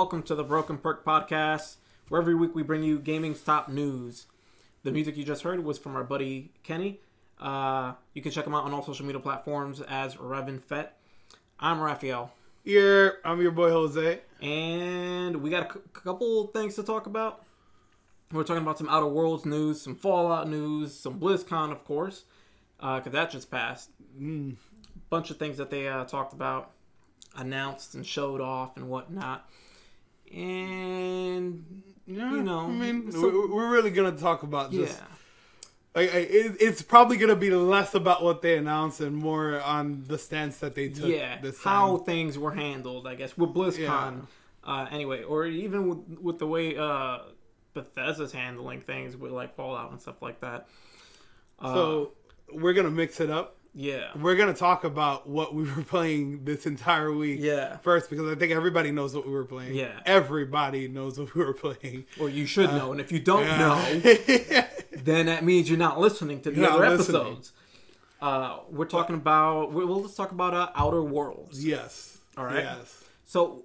Welcome to the Broken Perk Podcast, where every week we bring you gaming's top news. The music you just heard was from our buddy Kenny. Uh, you can check him out on all social media platforms as Revin Fett. I'm Raphael, Yeah, I'm your boy Jose. and we got a c- couple things to talk about. We're talking about some Outer Worlds news, some Fallout news, some BlizzCon, of course, because that just passed. Bunch of things that they uh, talked about, announced, and showed off, and whatnot. And Yeah, You know, I mean, so- we're, really gonna talk about yeah, just like it, it's probably gonna be less about what they announced and more on the stance that they took. yeah, this how things were handled, I guess, with BlizzCon. Yeah. Uh, anyway, or even with, with the way uh, Bethesda's handling things with like Fallout and stuff like that. Uh, So we're gonna mix it up. Yeah, We're gonna talk about what we were playing this entire week. yeah. First, because I think everybody knows what we were playing. Yeah. Everybody knows what we were playing. Or you should know, and if you don't know, then that means you're not listening to the You're other episodes. Uh, we're talking about. we- Well, let's talk about uh, Outer Worlds. yes. All right. Yes. So,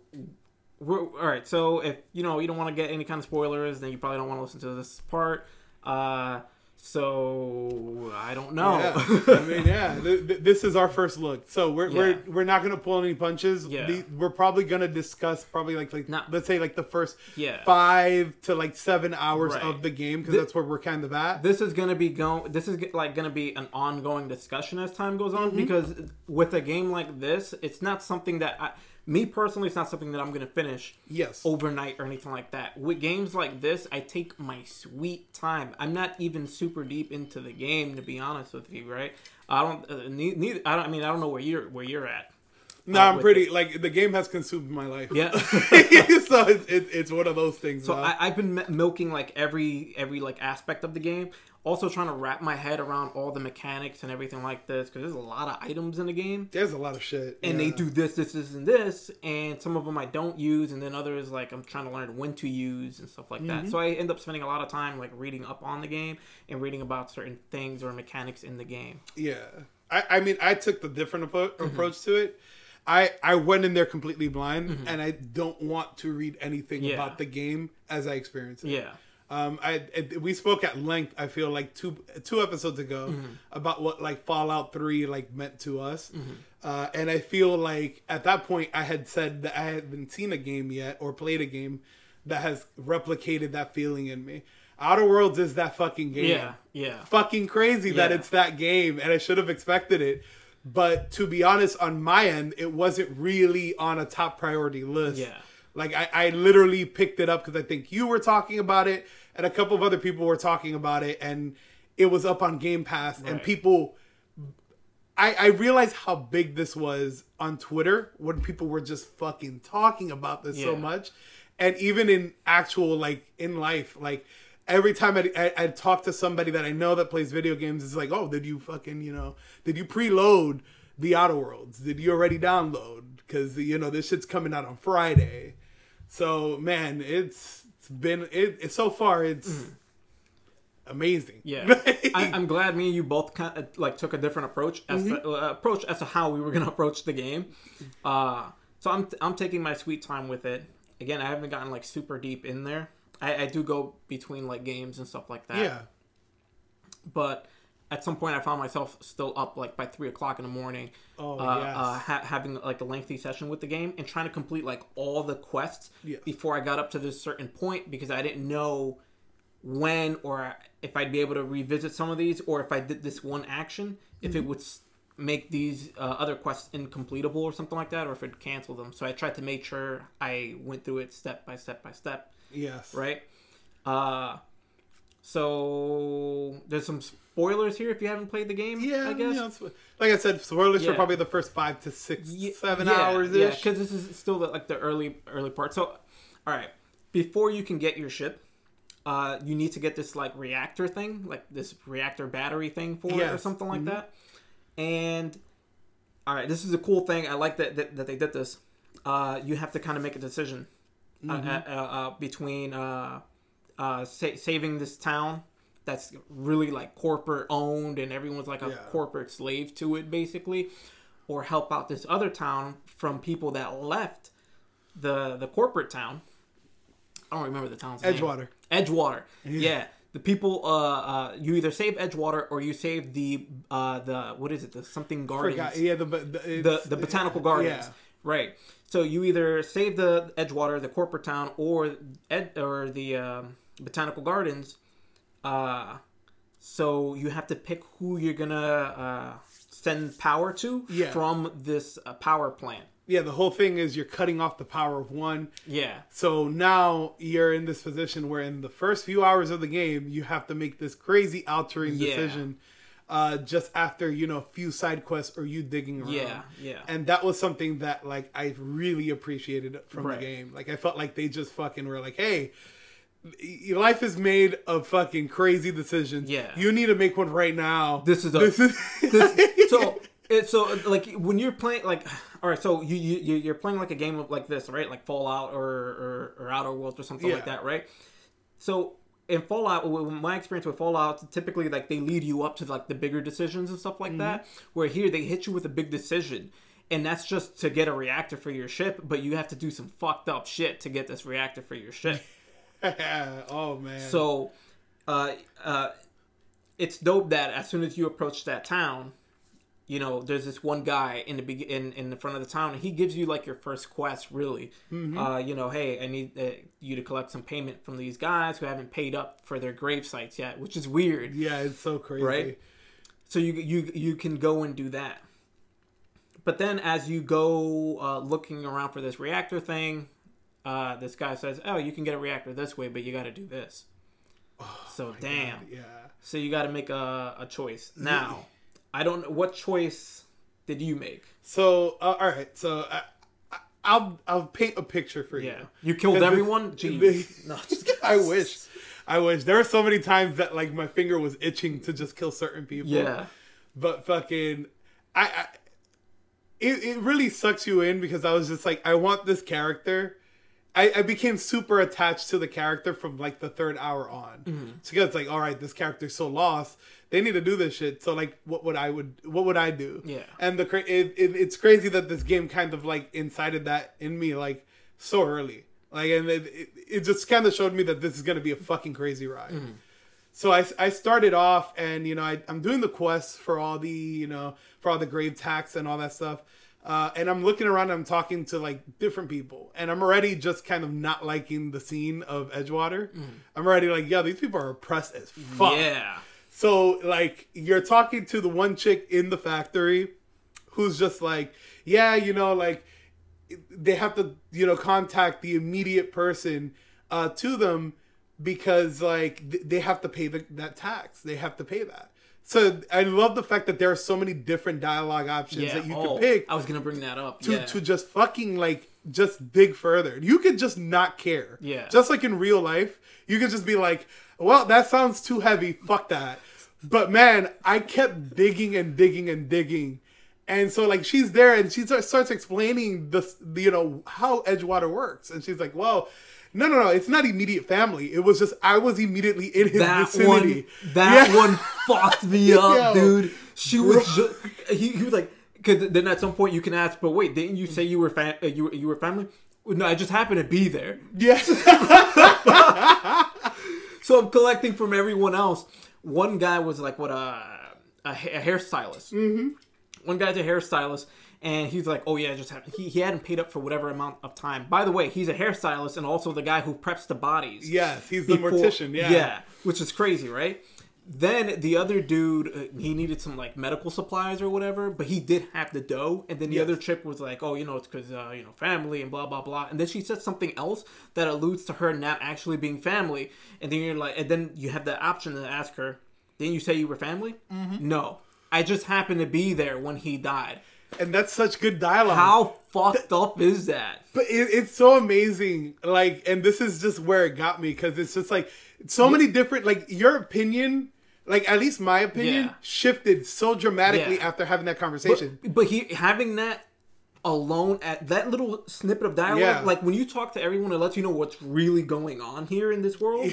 we're, all right. So, if you know you don't want to get any kind of spoilers, then you probably don't want to listen to this part. Uh, so I don't know. Yeah. I mean, yeah. Th- th- this is our first look, so we're Yeah. we're, we're not gonna pull any punches. Yeah. The- we're probably gonna discuss probably like like Not- let's say like the first Yeah. five to like seven hours Right. of the game because that's where we're kind of at. this is gonna be going. This is like gonna be an ongoing discussion as time goes Mm-hmm. on because with a game like this, it's not something that I, me personally, it's not something that I'm gonna finish yes. overnight or anything like that. With games like this, I take my sweet time. I'm not even super deep into the game to be honest with you, right? I don't. Uh, ne- neither. I don't. I mean, I don't know where you're where you're at. No, uh, I'm pretty like the game has consumed my life. Yeah. so it's, it, it's one of those things. So I, I've been milking like every every like aspect of the game. Also trying to wrap my head around all the mechanics and everything like this because there's a lot of items in the game. there's a lot of shit, and yeah. they do this, this, this, and this, and some of them I don't use, and then others like I'm trying to learn when to use and stuff like Mm-hmm. that. So I end up spending a lot of time like reading up on the game and reading about certain things or mechanics in the game. Yeah, I, I mean, I took the different Mm-hmm. approach to it. I I went in there completely blind, and I don't want to read anything Mm-hmm. Yeah. about the game as I experience it. Yeah, Um, I, I we spoke at length. I feel like two two episodes ago Mm-hmm. about what like Fallout Three like meant to us, Mm-hmm. uh, and I feel like at that point I had said that I hadn't seen a game yet or played a game that has replicated that feeling in me. Outer Worlds is that fucking game yeah, yeah, fucking crazy that it's that game and I should have expected it. But to be honest, on my end, it wasn't really on a top priority list. Yeah. Like I, I literally picked it up because I think you were talking about it and a couple of other people were talking about it and it was up on Game Pass and people I, I realized how big this was on Twitter when people were just fucking talking about this so much. And even in actual, like, in life, like, every time I, I, I talk to somebody that I know that plays video games, it's like, oh, did you fucking, you know, did you preload the Outer Worlds? Did you already download? Because, you know, this shit's coming out on Friday. So, man, it's, it's been, it, it so far, it's amazing. Mm-hmm. yeah. I, I'm glad me and you both kind of like took a different approach as to, Mm-hmm. uh, approach as to how we were gonna approach the game. Uh, so I'm I'm taking my sweet time with it. Again, I haven't gotten like super deep in there. I, I do go between like games and stuff like that. yeah. but at some point I found myself still up like by three o'clock in the morning, Oh, uh, yes. uh, ha- having like a lengthy session with the game and trying to complete like all the quests Yeah. before I got up to this certain point because I didn't know when or if I'd be able to revisit some of these or if I did this one action if Mm-hmm. it would s- make these uh, other quests incompletable or something like that or if it'd cancel them. So I tried to make sure I went through it step by step by step Yes. right? Uh, so there's some spoilers here if you haven't played the game. Yeah, I guess. yeah, it's- like I said, spoilers for probably the first five to six, Ye- seven yeah, hours Yeah, because this is still the, like the early early part. So, all right, before you can get your ship, uh, you need to get this like reactor thing, like this reactor battery thing for it or something like that. And all right, this is a cool thing. I like that that, that they did this. Uh, you have to kind of make a decision uh, uh, uh, uh, between uh, uh, sa- saving this town that's really like corporate owned and everyone's like a Yeah. corporate slave to it basically or help out this other town from people that left the the corporate town. I don't remember the town's name. Edgewater. Edgewater. Yeah. The people, uh, uh, you either save Edgewater or you save the, uh, the what is it? The something gardens. Forgot. Yeah, the the, the the botanical gardens. Yeah. Right. So you either save the Edgewater, the corporate town, or Ed or the um, botanical gardens. Uh, so you have to pick who you're gonna uh, send power to Yeah. from this uh, power plant. Yeah, the whole thing is you're cutting off the power of one. Yeah. So now you're in this position where in the first few hours of the game you have to make this crazy altering Yeah. decision uh, just after you know a few side quests or you digging around. Yeah, yeah. And that was something that like I really appreciated from Right. the game. Like I felt like they just fucking were like, hey. Life is made of fucking crazy decisions. Yeah. you need to make one right now. This is a- this is This- so it's so like when you're playing like all right so you, you you- you're playing like a game of like this right like fallout or or, or outer worlds or something like that right so in fallout my experience with fallout typically like they lead you up to like the bigger decisions and stuff like Mm-hmm. that where here they hit you with a big decision and that's just to get a reactor for your ship but you have to do some fucked up shit to get this reactor for your ship oh man. so, uh, uh, it's dope that as soon as you approach that town, you know, there's this one guy in the be- in in the front of the town, and he gives you like your first quest. Really, uh, you know, hey, I need uh, you to collect some payment from these guys who haven't paid up for their grave sites yet, which is weird. yeah, it's so crazy. Right? So you you you can go and do that. But then, as you go uh, looking around for this reactor thing, uh, this guy says, "Oh, you can get a reactor this way, but you got to do this." so damn. Yeah. So you got to make a, a choice. Now, I don't know what choice did you make. So uh, all right, so I, I'll I'll paint a picture for you. Yeah, you killed everyone. Jeez. No. I wish, I wish. There were so many times that like my finger was itching to just kill certain people. Yeah. but fucking, I, I it it really sucks you in because I was just like, I want this character. I, I became super attached to the character from like the third hour on. Mm-hmm. So it's like, all right, this character's so lost. They need to do this shit. So like, what would I would what would I do? Yeah. And the cra- it, it, it's crazy that this game kind of like incited that in me like so early. Like, and it, it, it just kind of showed me that this is gonna be a fucking crazy ride. So I, I started off and you know I, I'm doing the quests for all the you know for all the grave tax and all that stuff, uh, and I'm looking around. I'm talking to like different people, and I'm already just kind of not liking the scene of Edgewater. I'm already like, yeah, these people are oppressed as fuck. Yeah. So like you're talking to the one chick in the factory who's just like, yeah, you know, like they have to, you know, contact the immediate person uh to them because like th- they have to pay the, that tax. They have to pay that. So I love the fact that there are so many different dialogue options Yeah. that you oh, can pick I was gonna bring that up. to, yeah. to just fucking like just dig further. You could just not care. Yeah. Just like in real life, you could just be like, well, that sounds too heavy. Fuck that. But man, I kept digging and digging and digging. And so like she's there and she starts explaining this, you know, how Edgewater works. And she's like, well, no, no, no, it's not immediate family. It was just I was immediately in his that vicinity. one, that Yeah. one fucked me up, Yo. dude. She was, just, he, he was like, because then at some point you can ask, but wait, didn't you say you were fa- uh, you you were family? No, I just happened to be there. Yes. So I'm collecting from everyone else. One guy was like, what a a, a hairstylist. Mm-hmm. One guy's a hairstylist, and he's like, oh yeah, I just have, he he hadn't paid up for whatever amount of time. By the way, he's a hairstylist and also the guy who preps the bodies. yes, he's the mortician. Yeah. Yeah, which is crazy, right? Then the other dude, uh, he needed some like medical supplies or whatever, but he did have the dough. And then the Yes. other chick was like, "Oh, you know, it's because uh, you know family and blah blah blah." And then she said something else that alludes to her not actually being family. And then you're like, and then you have the option to ask her, "Didn't you say you were family?" Mm-hmm. No, I just happened to be there when he died. And that's such good dialogue. How fucked up is that? But it, it's so amazing. Like, and this is just where it got me because it's just like so many different. Like your opinion, like at least my opinion, Yeah. shifted so dramatically Yeah. after having that conversation. But, but he having that alone at that little snippet of dialogue, Yeah. like when you talk to everyone, it lets you know what's really going on here in this world.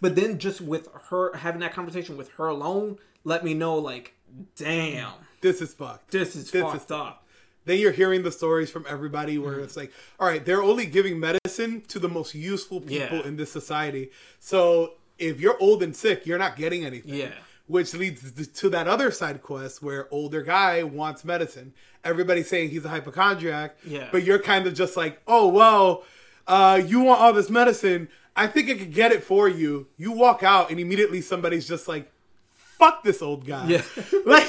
but then just with her having that conversation with her alone, let me know like, damn, this is fucked. this is This fucked is up. then you're hearing the stories from everybody where Mm-hmm. it's like, all right, they're only giving medicine to the most useful people in this society. So if you're old and sick, you're not getting anything. Yeah. Which leads to- that other side quest where older guy wants medicine. Everybody's saying he's a hypochondriac. Yeah. But you're kind of just like, oh well, uh, you want all this medicine. I think I could get it for you. You walk out and immediately somebody's just like, fuck this old guy. Yeah. like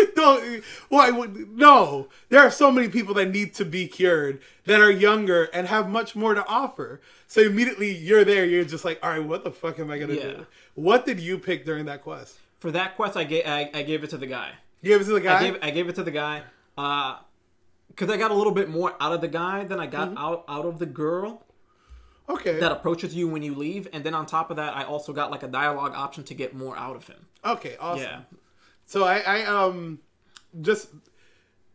don't why would no there are so many people that need to be cured that are younger and have much more to offer so immediately you're there you're just like all right what the fuck am i gonna Yeah. do what did you pick during that quest For that quest, I gave I, I gave it to the guy. you gave it to the guy I gave I gave it to the guy. Uh, because I got a little bit more out of the guy than I got Mm-hmm. out out of the girl okay that approaches you when you leave, and then on top of that, I also got like a dialogue option to get more out of him. okay awesome Yeah, so I, I um just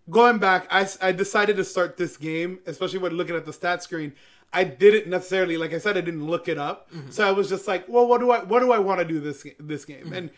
going back I, I decided to start this game especially when looking at the stat screen. I didn't necessarily like i said i didn't look it up. Mm-hmm. So i was just like well what do i what do i want to do this this game? Mm-hmm. And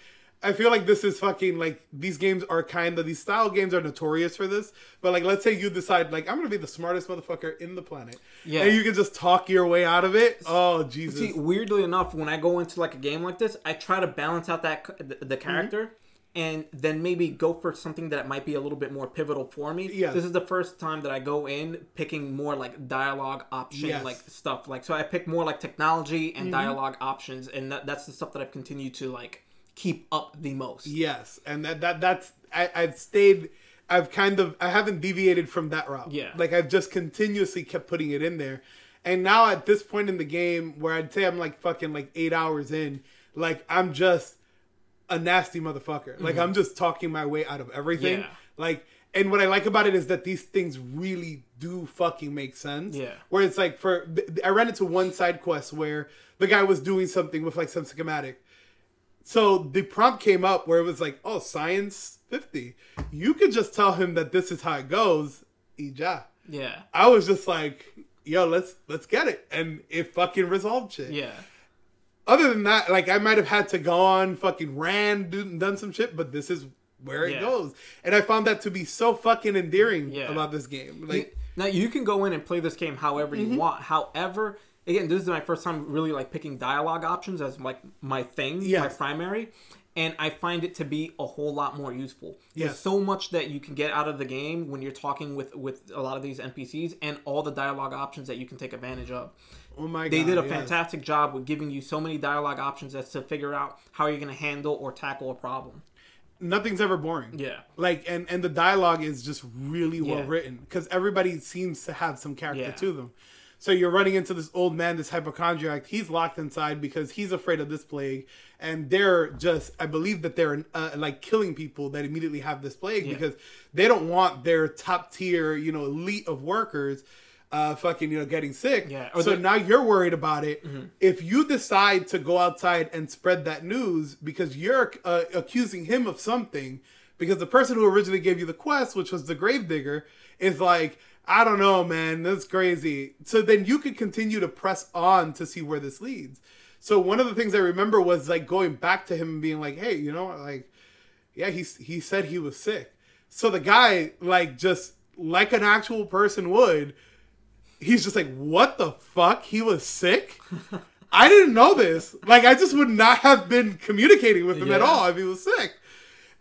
i feel like this is fucking like these games are kind of these style games are notorious for this. But like let's say you decide like i'm gonna be the smartest motherfucker in the planet. Yeah. and you can just talk your way out of it? Oh jesus. See, weirdly enough, when I go into like a game like this, I try to balance out that the, the mm-hmm. character, and then maybe go for something that might be a little bit more pivotal for me. Yeah. This is the first time that I go in picking more like dialogue option Yes. like stuff. Like so, I pick more like technology and mm-hmm. dialogue options, and that, that's the stuff that I've continued to like keep up the most. Yes, and that that that's I, I've stayed. I've kind of I haven't deviated from that route. Yeah. like I've just continuously kept putting it in there, and now at this point in the game where I'd say I'm like fucking like eight hours in, like I'm just a nasty motherfucker. Like I'm just talking my way out of everything. Mm-hmm. Yeah. Like, and what I like about it is that these things really do fucking make sense. Yeah. Where it's like for I ran into one side quest where the guy was doing something with like some schematic. So the prompt came up where it was like, oh, science 50. You could just tell him that this is how it goes. Ija. Yeah, I was just like, yo, let's let's get it. And it fucking resolved shit. yeah, Other than that, like I might have had to go on fucking ran, do, done some shit, but this is where it Yeah. goes. And I found that to be so fucking endearing Yeah. about this game. Like now you can go in and play this game however Mm-hmm. you want. However, again, this is my first time really like picking dialogue options as like my thing, my primary, and I find it to be a whole lot more useful. There's so much that you can get out of the game when you're talking with with a lot of these NPCs and all the dialogue options that you can take advantage of. Oh my god. They did a yes. fantastic job with giving you so many dialogue options as to figure out how you're going to handle or tackle a problem. Nothing's ever boring. Yeah. like and and the dialogue is just really well Yeah. written because everybody seems to have some character Yeah. to them so you're running into this old man this hypochondriac he's locked inside because he's afraid of this plague and they're just i believe that they're uh, like killing people that immediately have this plague Yeah. because they don't want their top tier you know elite of workers uh fucking you know getting sick. Yeah, so now you're worried about it. If you decide to go outside and spread that news because you're uh, accusing him of something because the person who originally gave you the quest which was the gravedigger is like i don't know man. That's crazy. So then you could continue to press on to see where this leads. So one of the things i remember was like going back to him and being like hey you know like yeah he, he said he was sick. So the guy like just like an actual person would he's just like, what the fuck? He was sick? I didn't know this. Like, I just would not have been communicating with him at all if he was sick.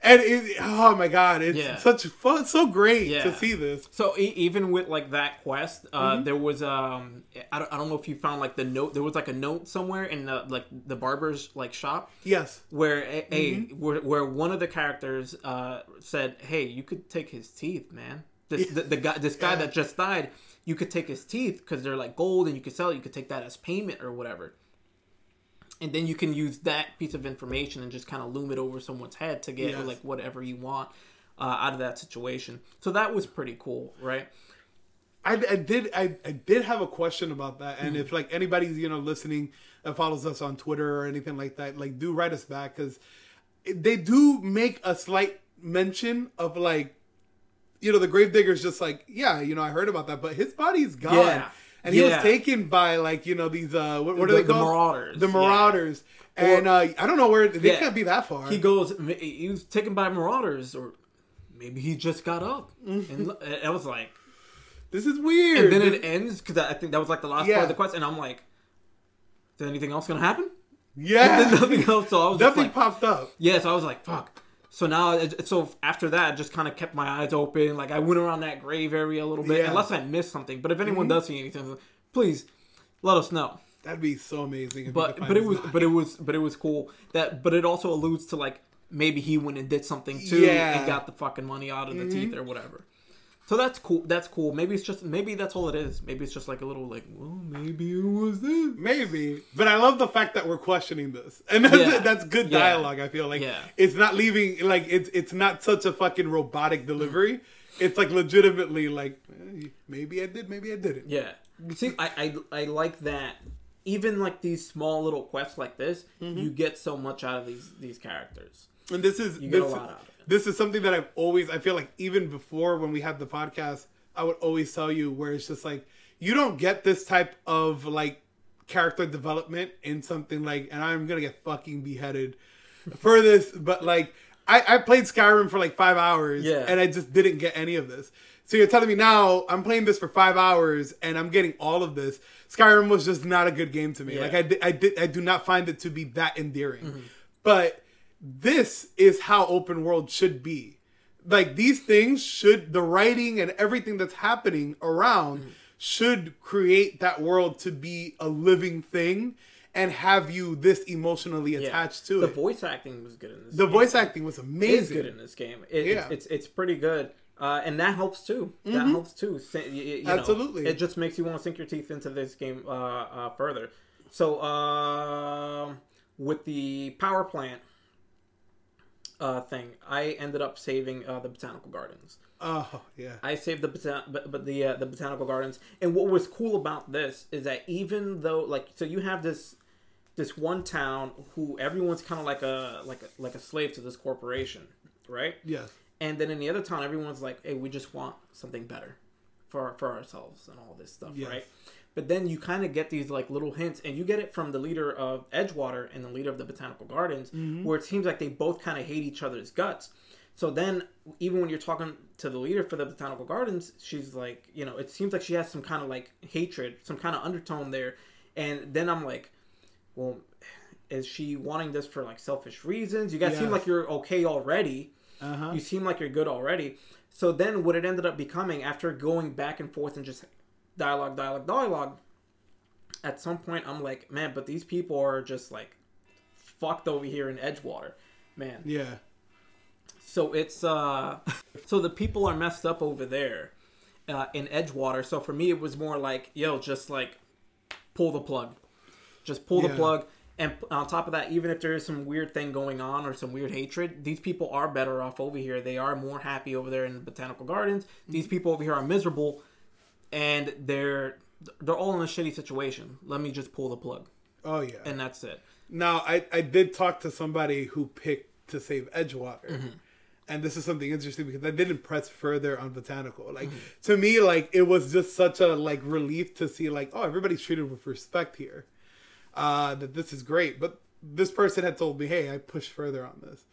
And it, oh my god, it's Yeah. such fun, so great Yeah. to see this. So e- even with like that quest, uh, Mm-hmm. there was um, I don't, I don't know if you found like the note. There was like a note somewhere in the like the barber's like shop Yes, where a, a- Mm-hmm. where, where one of the characters uh, said, "Hey, you could take his teeth, man. This the, the guy this guy Yeah. that just died, you could take his teeth because they're like gold and you could sell. it. You could take that as payment or whatever." And then you can use that piece of information and just kind of loom it over someone's head to get Yes. like whatever you want uh, out of that situation. So that was pretty cool, right? I, I did. I, I did have a question about that, and if like anybody's you know listening that follows us on Twitter or anything like that, like do write us back because they do make a slight mention of like you know the gravedigger's just like yeah you know I heard about that, but his body's gone. Yeah. And he Yeah. was taken by like you know these uh what, what The- are they the called Marauders, the yeah. Marauders and uh I don't know where they Yeah. can't be that far He goes. He was taken by marauders, or maybe he just got up, and l- I was like, This is weird. and then it ends because I think that was like the last Yeah. part of the quest, and I'm like, is anything else gonna happen? yeah, Nothing else. So I was nothing like, popped up. yeah. So I was like, fuck. So now, it- so after that, I just kind of kept my eyes open. Like I went around that grave area a little bit, Yeah. Mm-hmm. unless I missed something. But if anyone does see anything, please let us know. That'd be so amazing. But but it was body. but it was but it was cool that but it also alludes to like maybe he went and did something too Yeah. Mm-hmm. and got the fucking money out of the teeth or whatever. So that's cool. That's cool. Maybe it's just maybe that's all it is. Maybe it's just like a little like well maybe it was this. Maybe, but I love the fact that we're questioning this, and that's Yeah. that's good Yeah. dialogue. I feel like Yeah. it's not leaving like it's it's not such a fucking robotic delivery. It's like legitimately like eh, maybe I did, maybe I didn't. Yeah. See, I, I I like that. Even like these small little quests like this, Mm-hmm. you get so much out of these these characters. And this is You get a this, lot out of it. this is something that I've always I feel like even before when we had the podcast, I would always tell you where it's just like you don't get this type of like character development in something like and I'm gonna get fucking beheaded for this, but like I, I played Skyrim for like five hours Yeah. and I just didn't get any of this. So you're telling me now I'm playing this for five hours and I'm getting all of this. Skyrim was just not a good game to me. Yeah. Like I did, I did I do not find it to be that endearing. Mm-hmm. But this is how open world should be. Like these things should the writing and everything that's happening around Mm-hmm. should create that world to be a living thing and have you this emotionally Yeah. attached to the it. The voice acting was good in this. the game. voice acting was is amazing. good in this game. It, Yeah. it's, it's it's pretty good, uh, and that helps too. That helps too. Sa- y- y- you know, Absolutely. it just makes you want to sink your teeth into this game uh, uh, further. So um with the power plant uh, thing, I ended up saving uh, the botanical gardens. Oh yeah. I saved the botan- but, but the uh, the botanical gardens. And what was cool about this is that even though like so you have this this one town who everyone's kind of like a like a, like a slave to this corporation, right? Yes. And then in the other town, everyone's like, "Hey, we just want something better for for ourselves and all this stuff, Yes. right?" But then you kind of get these like little hints, and you get it from the leader of Edgewater and the leader of the Botanical Gardens, where it seems like they both kind of hate each other's guts. So then, even when you're talking to the leader for the Botanical Gardens, she's like, you know, it seems like she has some kind of like hatred, some kind of undertone there. And then I'm like, well, is she wanting this for like selfish reasons? You guys seem like you're okay already. Uh huh. You seem like you're good already. So then, what it ended up becoming after going back and forth and just dialogue, dialogue, dialogue, at some point, I'm like, man, but these people are just like fucked over here in Edgewater, man. Yeah. So it's uh, so the people are messed up over there uh, in Edgewater. So for me, it was more like, yo, just like pull the plug, just pull the plug. And on top of that, even if there is some weird thing going on or some weird hatred, these people are better off over here. They are more happy over there in the botanical gardens. These people over here are miserable, and they're they're all in a shitty situation. Let me just pull the plug, Oh yeah. and that's it. Now, I, I did talk to somebody who picked to save Edgewater. Mm-hmm. And this is something interesting because I didn't press further on Botanical. Like Mm-hmm. to me, like it was just such a like relief to see like, oh, everybody's treated with respect here. Uh that this is great. But this person had told me, hey, I pushed further on this.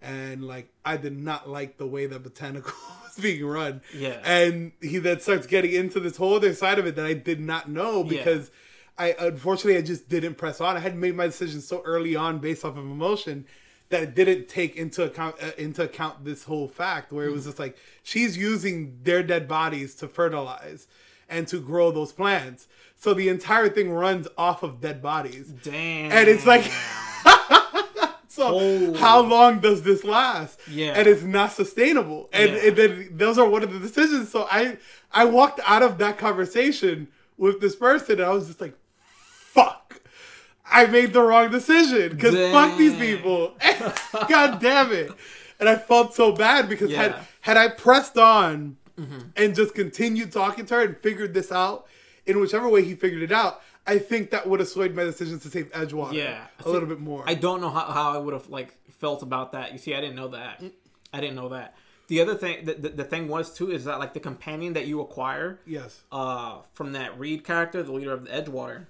And like I did not like the way that Botanical was being run. Yeah. And he then starts getting into this whole other side of it that I did not know Yeah. because I unfortunately I just didn't press on. I had made my decision so early on based off of emotion that it didn't take into account uh, into account this whole fact where it was just like she's using their dead bodies to fertilize and to grow those plants. So the entire thing runs off of dead bodies. Damn. And it's like so Oh. how long does this last? Yeah. And it's not sustainable. And, Yeah. and then those are one of the decisions. So I I walked out of that conversation with this person and I was just like, fuck. I made the wrong decision. Because fuck these people. God damn it. And I felt so bad because had Yeah. Mm-hmm. had I pressed on and just continued talking to her and figured this out in whichever way he figured it out, I think that would have swayed my decisions to save Edgewater Yeah. a little bit more. I don't know how, how I would have like felt about that. You see, I didn't know that. I didn't know that. The other thing, the, the, the thing was too, is that like the companion that you acquire yes. uh, from that Reed character, the leader of the Edgewater,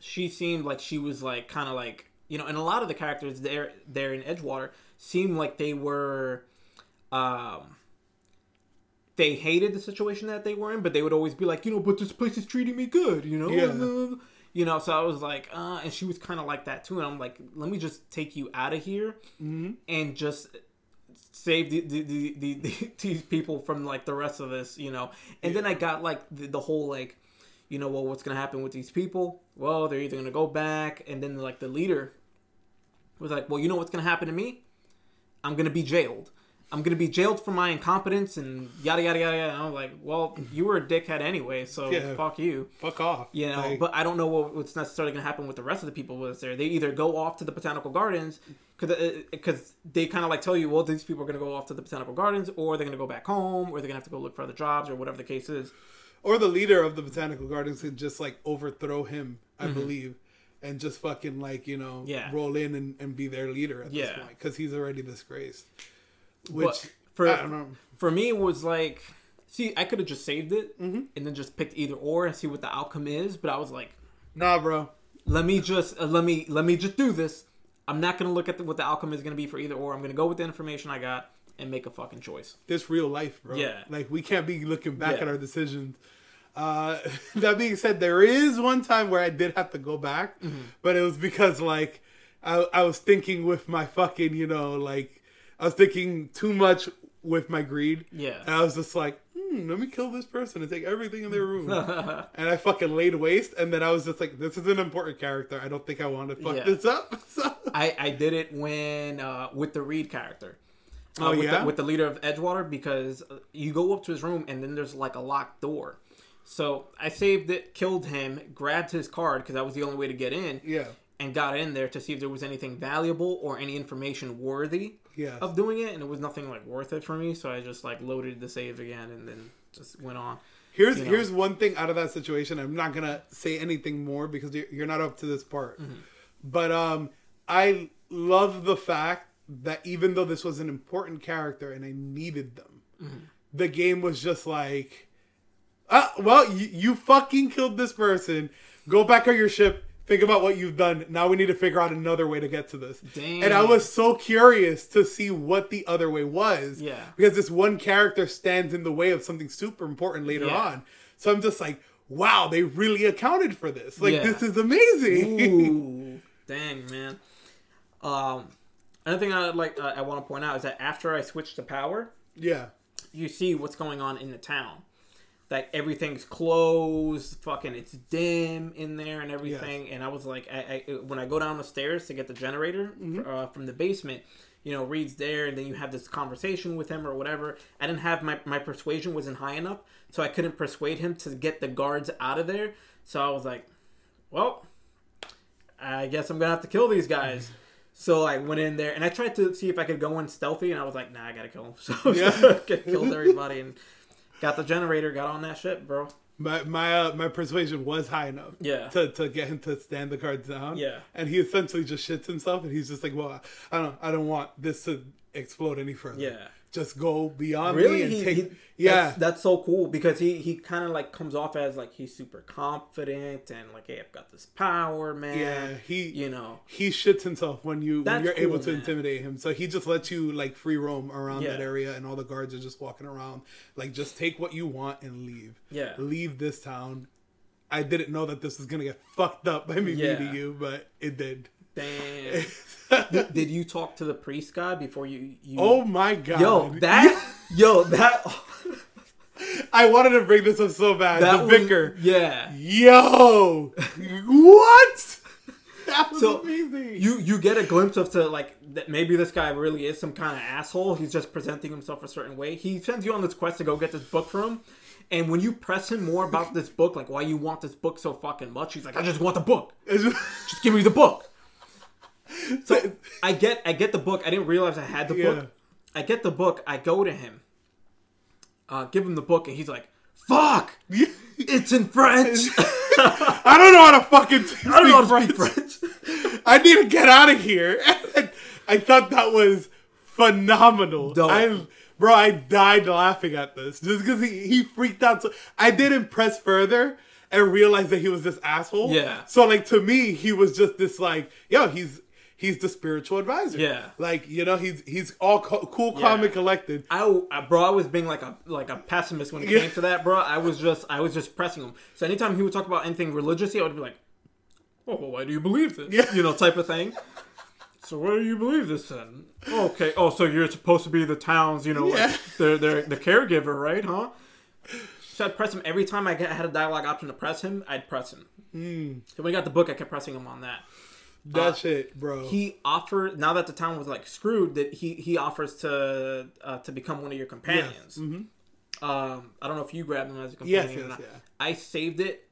she seemed like she was like kind of like you know, and a lot of the characters there there in Edgewater seemed like they were um, they hated the situation that they were in, but they would always be like, you know, but this place is treating me good, you know. Yeah. You know, so I was like, uh, and she was kind of like that too. And I'm like, let me just take you out of here and just save the, the, the, the, the these people from like the rest of this, you know. And then I got like the, the whole like, you know, well, what's gonna happen with these people? Well, they're either gonna go back, and then like the leader was like, well, you know what's gonna happen to me? I'm gonna be jailed. I'm gonna be jailed for my incompetence and yada yada yada. yada. And I'm like, well, you were a dickhead anyway, so Yeah. fuck you. Fuck off. You know, Like, but I don't know what, what's necessarily going to happen with the rest of the people that's there. They either go off to the botanical gardens because they kind of like tell you, well, these people are going to go off to the botanical gardens, or they're going to go back home, or they're going to have to go look for other jobs, or whatever the case is. or the leader of the botanical gardens can just like overthrow him, I believe, and just fucking like you know Mm-hmm. Yeah. roll in and, and be their leader at this point because he's already disgraced. Which But for I don't know. for me, was like, see, I could have just saved it Mm-hmm. and then just picked either or and see what the outcome is. But I was like, Nah, bro. let me just uh, let me let me just do this. I'm not going to look at the, what the outcome is going to be for either or. I'm going to go with the information I got and make a fucking choice. This real life, bro. Yeah. Like we can't be looking back Yeah. at our decisions. Uh, that being said, there is one time where I did have to go back, Mm-hmm. but it was because like I, I was thinking with my fucking, you know, like I was thinking too much with my greed. Yeah. And I was just like, hmm, let me kill this person and take everything in their room. and I fucking laid waste. And then I was just like, this is an important character. I don't think I want to fuck Yeah. this up. So, I, I did it when uh, with the Reed character. Uh, Oh, with yeah? the, with the leader of Edgewater because uh, you go up to his room and then there's like a locked door. So I saved it, killed him, grabbed his card because that was the only way to get in, yeah. And got in there to see if there was anything valuable or any information worthy Yeah. of doing it, and it was nothing like worth it for me. So I just like loaded the save again and then just went on. Here's you know. here's one thing out of that situation. I'm not gonna say anything more because you're, you're not up to this part. Mm-hmm. But um, I love the fact that even though this was an important character and I needed them, Mm-hmm. the game was just like, ah, well, you, you fucking killed this person. Go back on your ship. Think about what you've done. Now we need to figure out another way to get to this. And I was so curious to see what the other way was. Yeah. Because this one character stands in the way of something super important later Yeah. on. So I'm just like, wow, they really accounted for this. Like, Yeah. this is amazing. Ooh, dang man. Um, another thing I like uh, I want to point out is that after I switched to power, yeah. you see what's going on in the town. Like everything's closed, fucking it's dim in there and everything. And I was like, I, I when I go down the stairs to get the generator uh, from the basement, you know, Reed's there, and then you have this conversation with him or whatever. I didn't have my my persuasion wasn't high enough, so I couldn't persuade him to get the guards out of there. So I was like, well, I guess I'm gonna have to kill these guys. So I went in there and I tried to see if I could go in stealthy, and I was like, nah, I gotta kill him. So Yeah. I killed everybody and got the generator, got on that ship, bro. My my uh, my persuasion was high enough. Yeah. To, to get him to stand the cards down. Yeah. And he essentially just shits himself and he's just like, Well, I don't I don't want this to explode any further. Yeah. Just go beyond me Really, and he, take he- Yeah. that's, that's so cool because he he kind of like comes off as like he's super confident and like, hey, I've got this power, man. Yeah, he you know, he shits himself when you when you're able to man. intimidate him. So he just lets you like free roam around Yeah. that area, and all the guards are just walking around. Like, just take what you want and leave. Yeah. leave this town. I didn't know that this was gonna get fucked up by me Yeah. meeting you, but it did. damn. did, did you talk to the priest guy before you? you oh my god! yo, that, yo, that, I wanted to bring this up so bad. that the was- vicar. yeah. Yo, what? That was So, amazing. You you get a glimpse of to like that maybe this guy really is some kind of asshole. He's just presenting himself a certain way. He sends you on this quest to go get this book for him. And when you press him more about this book, like why you want this book so fucking much, he's like, I just want the book. Just give me the book. So I get I get the book. I didn't realize I had the Yeah. book. I get the book. I go to him, uh, give him the book, and he's like, "Fuck, it's in French." I don't know how to fucking speak I don't know how to French. speak French. I need to get out of here. I thought that was phenomenal. Dope. I, bro, I died laughing at this just because he, he freaked out. So I didn't press further and realize that he was this asshole. Yeah. So like to me, he was just this like, yo, he's he's the spiritual advisor. Yeah. like you know, he's he's all co- cool, calm, Yeah. and collected. I, I- bro, I was being like a like a pessimist when it Yeah. came to that, bro. I was just I was just pressing him. So anytime he would talk about anything religious, I would be like, "Oh, well, why do you believe this?" Yeah. You know, type of thing. So why do you believe this then? Okay. Oh, so you're supposed to be the town's, you know, Yeah. like they're they're the caregiver, right? Huh? So I'd press him every time I had a dialogue option to press him. I'd press him. Hmm. So when he got the book, I kept pressing him on that. That shit, bro. He offered now that the town was like screwed that he he offers to uh, to become one of your companions. Um, I don't know if you grabbed him as a Yes, companion or yes, not. yeah. I saved it,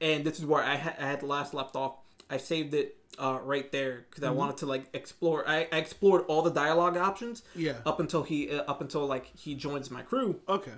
and this is where I, ha- I had last left off. I saved it uh, right there because I wanted to like explore. I, I explored all the dialogue options. Yeah. Up until he uh, up until like he joins my crew, okay.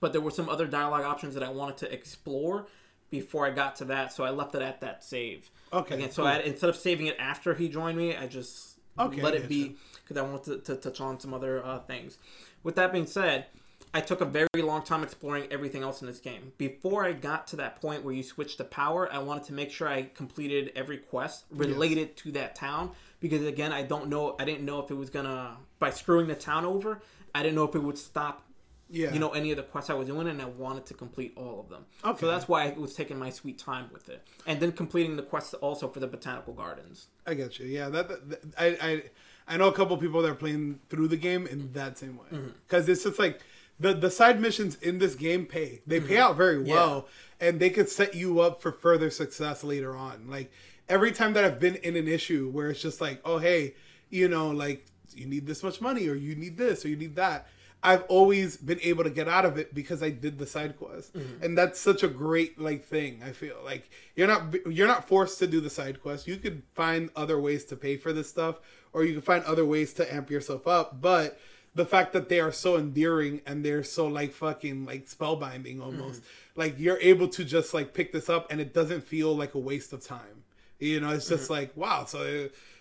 but there were some other dialogue options that I wanted to explore before I got to that, so I left it at that save. Okay, Again, so cool. I, instead of saving it after he joined me, I just Okay, let it be because I wanted to, to touch on some other uh, things. With that being said, I took a very long time exploring everything else in this game. Before I got to that point where you switch to power, I wanted to make sure I completed every quest related to that town because again, I don't know. I didn't know if it was gonna by screwing the town over. I didn't know if it would stop Yeah. you know any of the quests I was doing, and I wanted to complete all of them. Okay. So that's why I was taking my sweet time with it, and then completing the quests also for the botanical gardens. I get you. Yeah, that, that, that- I, I I know a couple people that are playing through the game in that same way Mm-hmm. because it's just like the the side missions in this game pay. They pay out very well, and they could set you up for further success later on. Like every time that I've been in an issue where it's just like, oh hey, you know, like you need this much money or you need this or you need that. I've always been able to get out of it because I did the side quest, mm-hmm. and that's such a great like thing. I feel like you're not you're not forced to do the side quest. You could find other ways to pay for this stuff, or you can find other ways to amp yourself up. But the fact that they are so endearing and they're so like fucking like spellbinding mm-hmm. almost, like you're able to just like pick this up and it doesn't feel like a waste of time. You know, it's just mm-hmm. like wow. So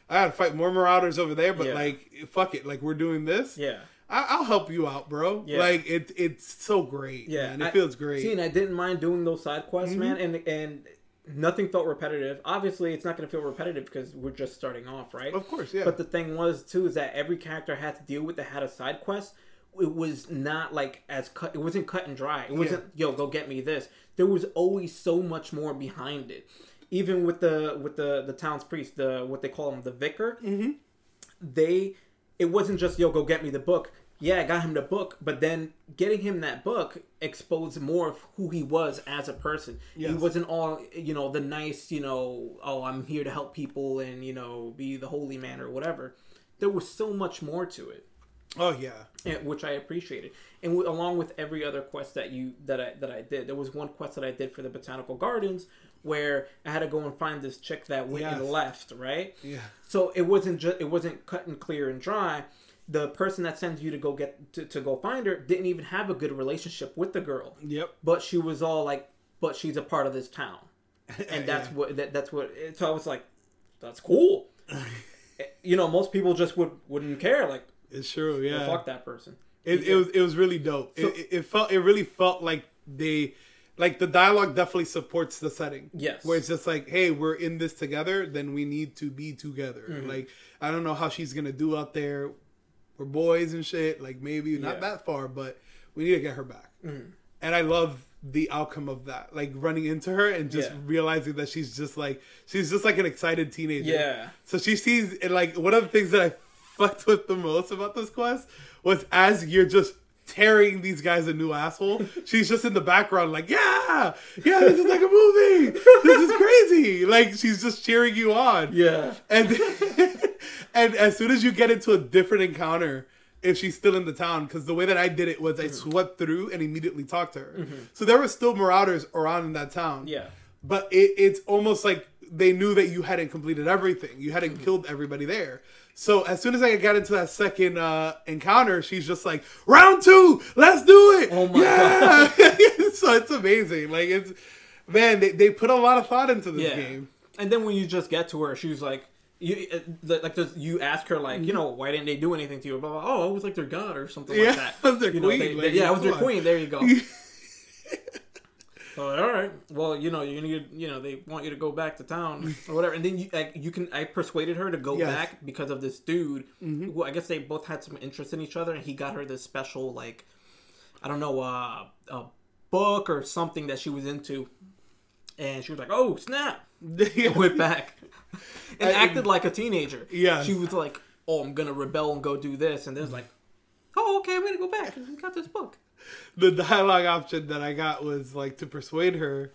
uh, I had to fight more marauders over there, but Yeah. like fuck it, like we're doing this. Yeah. I, I'll help you out, bro. Yeah. Like it, it's so great. Yeah, man. it feels great. See, and I didn't mind doing those side quests, man, Mm-hmm. and and nothing felt repetitive. Obviously, it's not going to feel repetitive because we're just starting off, right? Of course, yeah. But the thing was too is that every character had to deal with that had a side quest. It was not like as cut. It wasn't cut and dry. It wasn't yo go get me this. There was always so much more behind it. Even with the with the the town's priest, the what they call him, the vicar. Mm-hmm. They, it wasn't just yo go get me the book. Yeah, I got him the book, but then getting him that book exposed more of who he was as a person. He wasn't all you know the nice you know oh I'm here to help people and you know be the holy man or whatever. There was so much more to it oh yeah. and- which I appreciated. And w- along with every other quest that you that I that I did, there was one quest that I did for the botanical gardens where I had to go and find this chick that went and left, right? Yeah. So it wasn't just it wasn't cut and clear and dry. The person that sends you to go get to, to go find her didn't even have a good relationship with the girl, Yep. but she was all like, "But she's a part of this town," and that's Yeah. what that, that's what. So I was like, "That's cool." you know, most people just would wouldn't care. Like, It's true. Yeah. fuck that person. It, it was it was really dope. So- it, it, it felt it really felt like they like the dialogue definitely supports the setting. Yes. Where it's just like, hey, we're in this together, then we need to be together. Mm-hmm. Like I don't know how she's gonna do out there. We're boys and shit. Like maybe not Yeah. Mm-hmm. that far, but we need to get her back. And I love the outcome of that. Like running into her and just Yeah. realizing that she's just like she's just like an excited teenager. Yeah. So she sees and like one of the things that I fucked with the most about this quest was as you're just tearing these guys a new asshole, she's just in the background like, yeah, yeah, this is like a movie. This is crazy. Like she's just cheering you on. Yeah. And and as soon as you get into a different encounter, if she's still in the town, because the way that I did it was I Mm-hmm. swept through and immediately talked to her. So there were still marauders around in that town. Yeah. But it, it's almost like they knew that you hadn't completed everything. You hadn't Mm-hmm. killed everybody there. So as soon as I got into that second uh, encounter, she's just like, "Round two, let's do it!" Oh my yeah! so it's amazing. Like it's man, they, they put a lot of thought into this Yeah. game. And then when you just get to her, she's like, you uh, the, like the, you ask her like, you know, why didn't they do anything to you? Blah, blah, blah. Oh, I was like their god or something Yeah, like that. I was their You know, queen, they- they- like, yeah, I was their on. queen. There you go. So all right, well, you know, you're gonna, you know, they want you to go back to town or whatever, and then you, like, you can. I persuaded her to go Yes. back because of this dude who I guess they both had some interest in each other, and he got her this special, like, I don't know, uh, a book or something that she was into, and she was like, "Oh snap!" Yeah. went back and I- acted like a teenager. Yeah, she was like, "Oh, I'm gonna rebel and go do this," and then it's like, "Oh, okay, I'm gonna go back. We got this book." the dialogue option that I got was like to persuade her.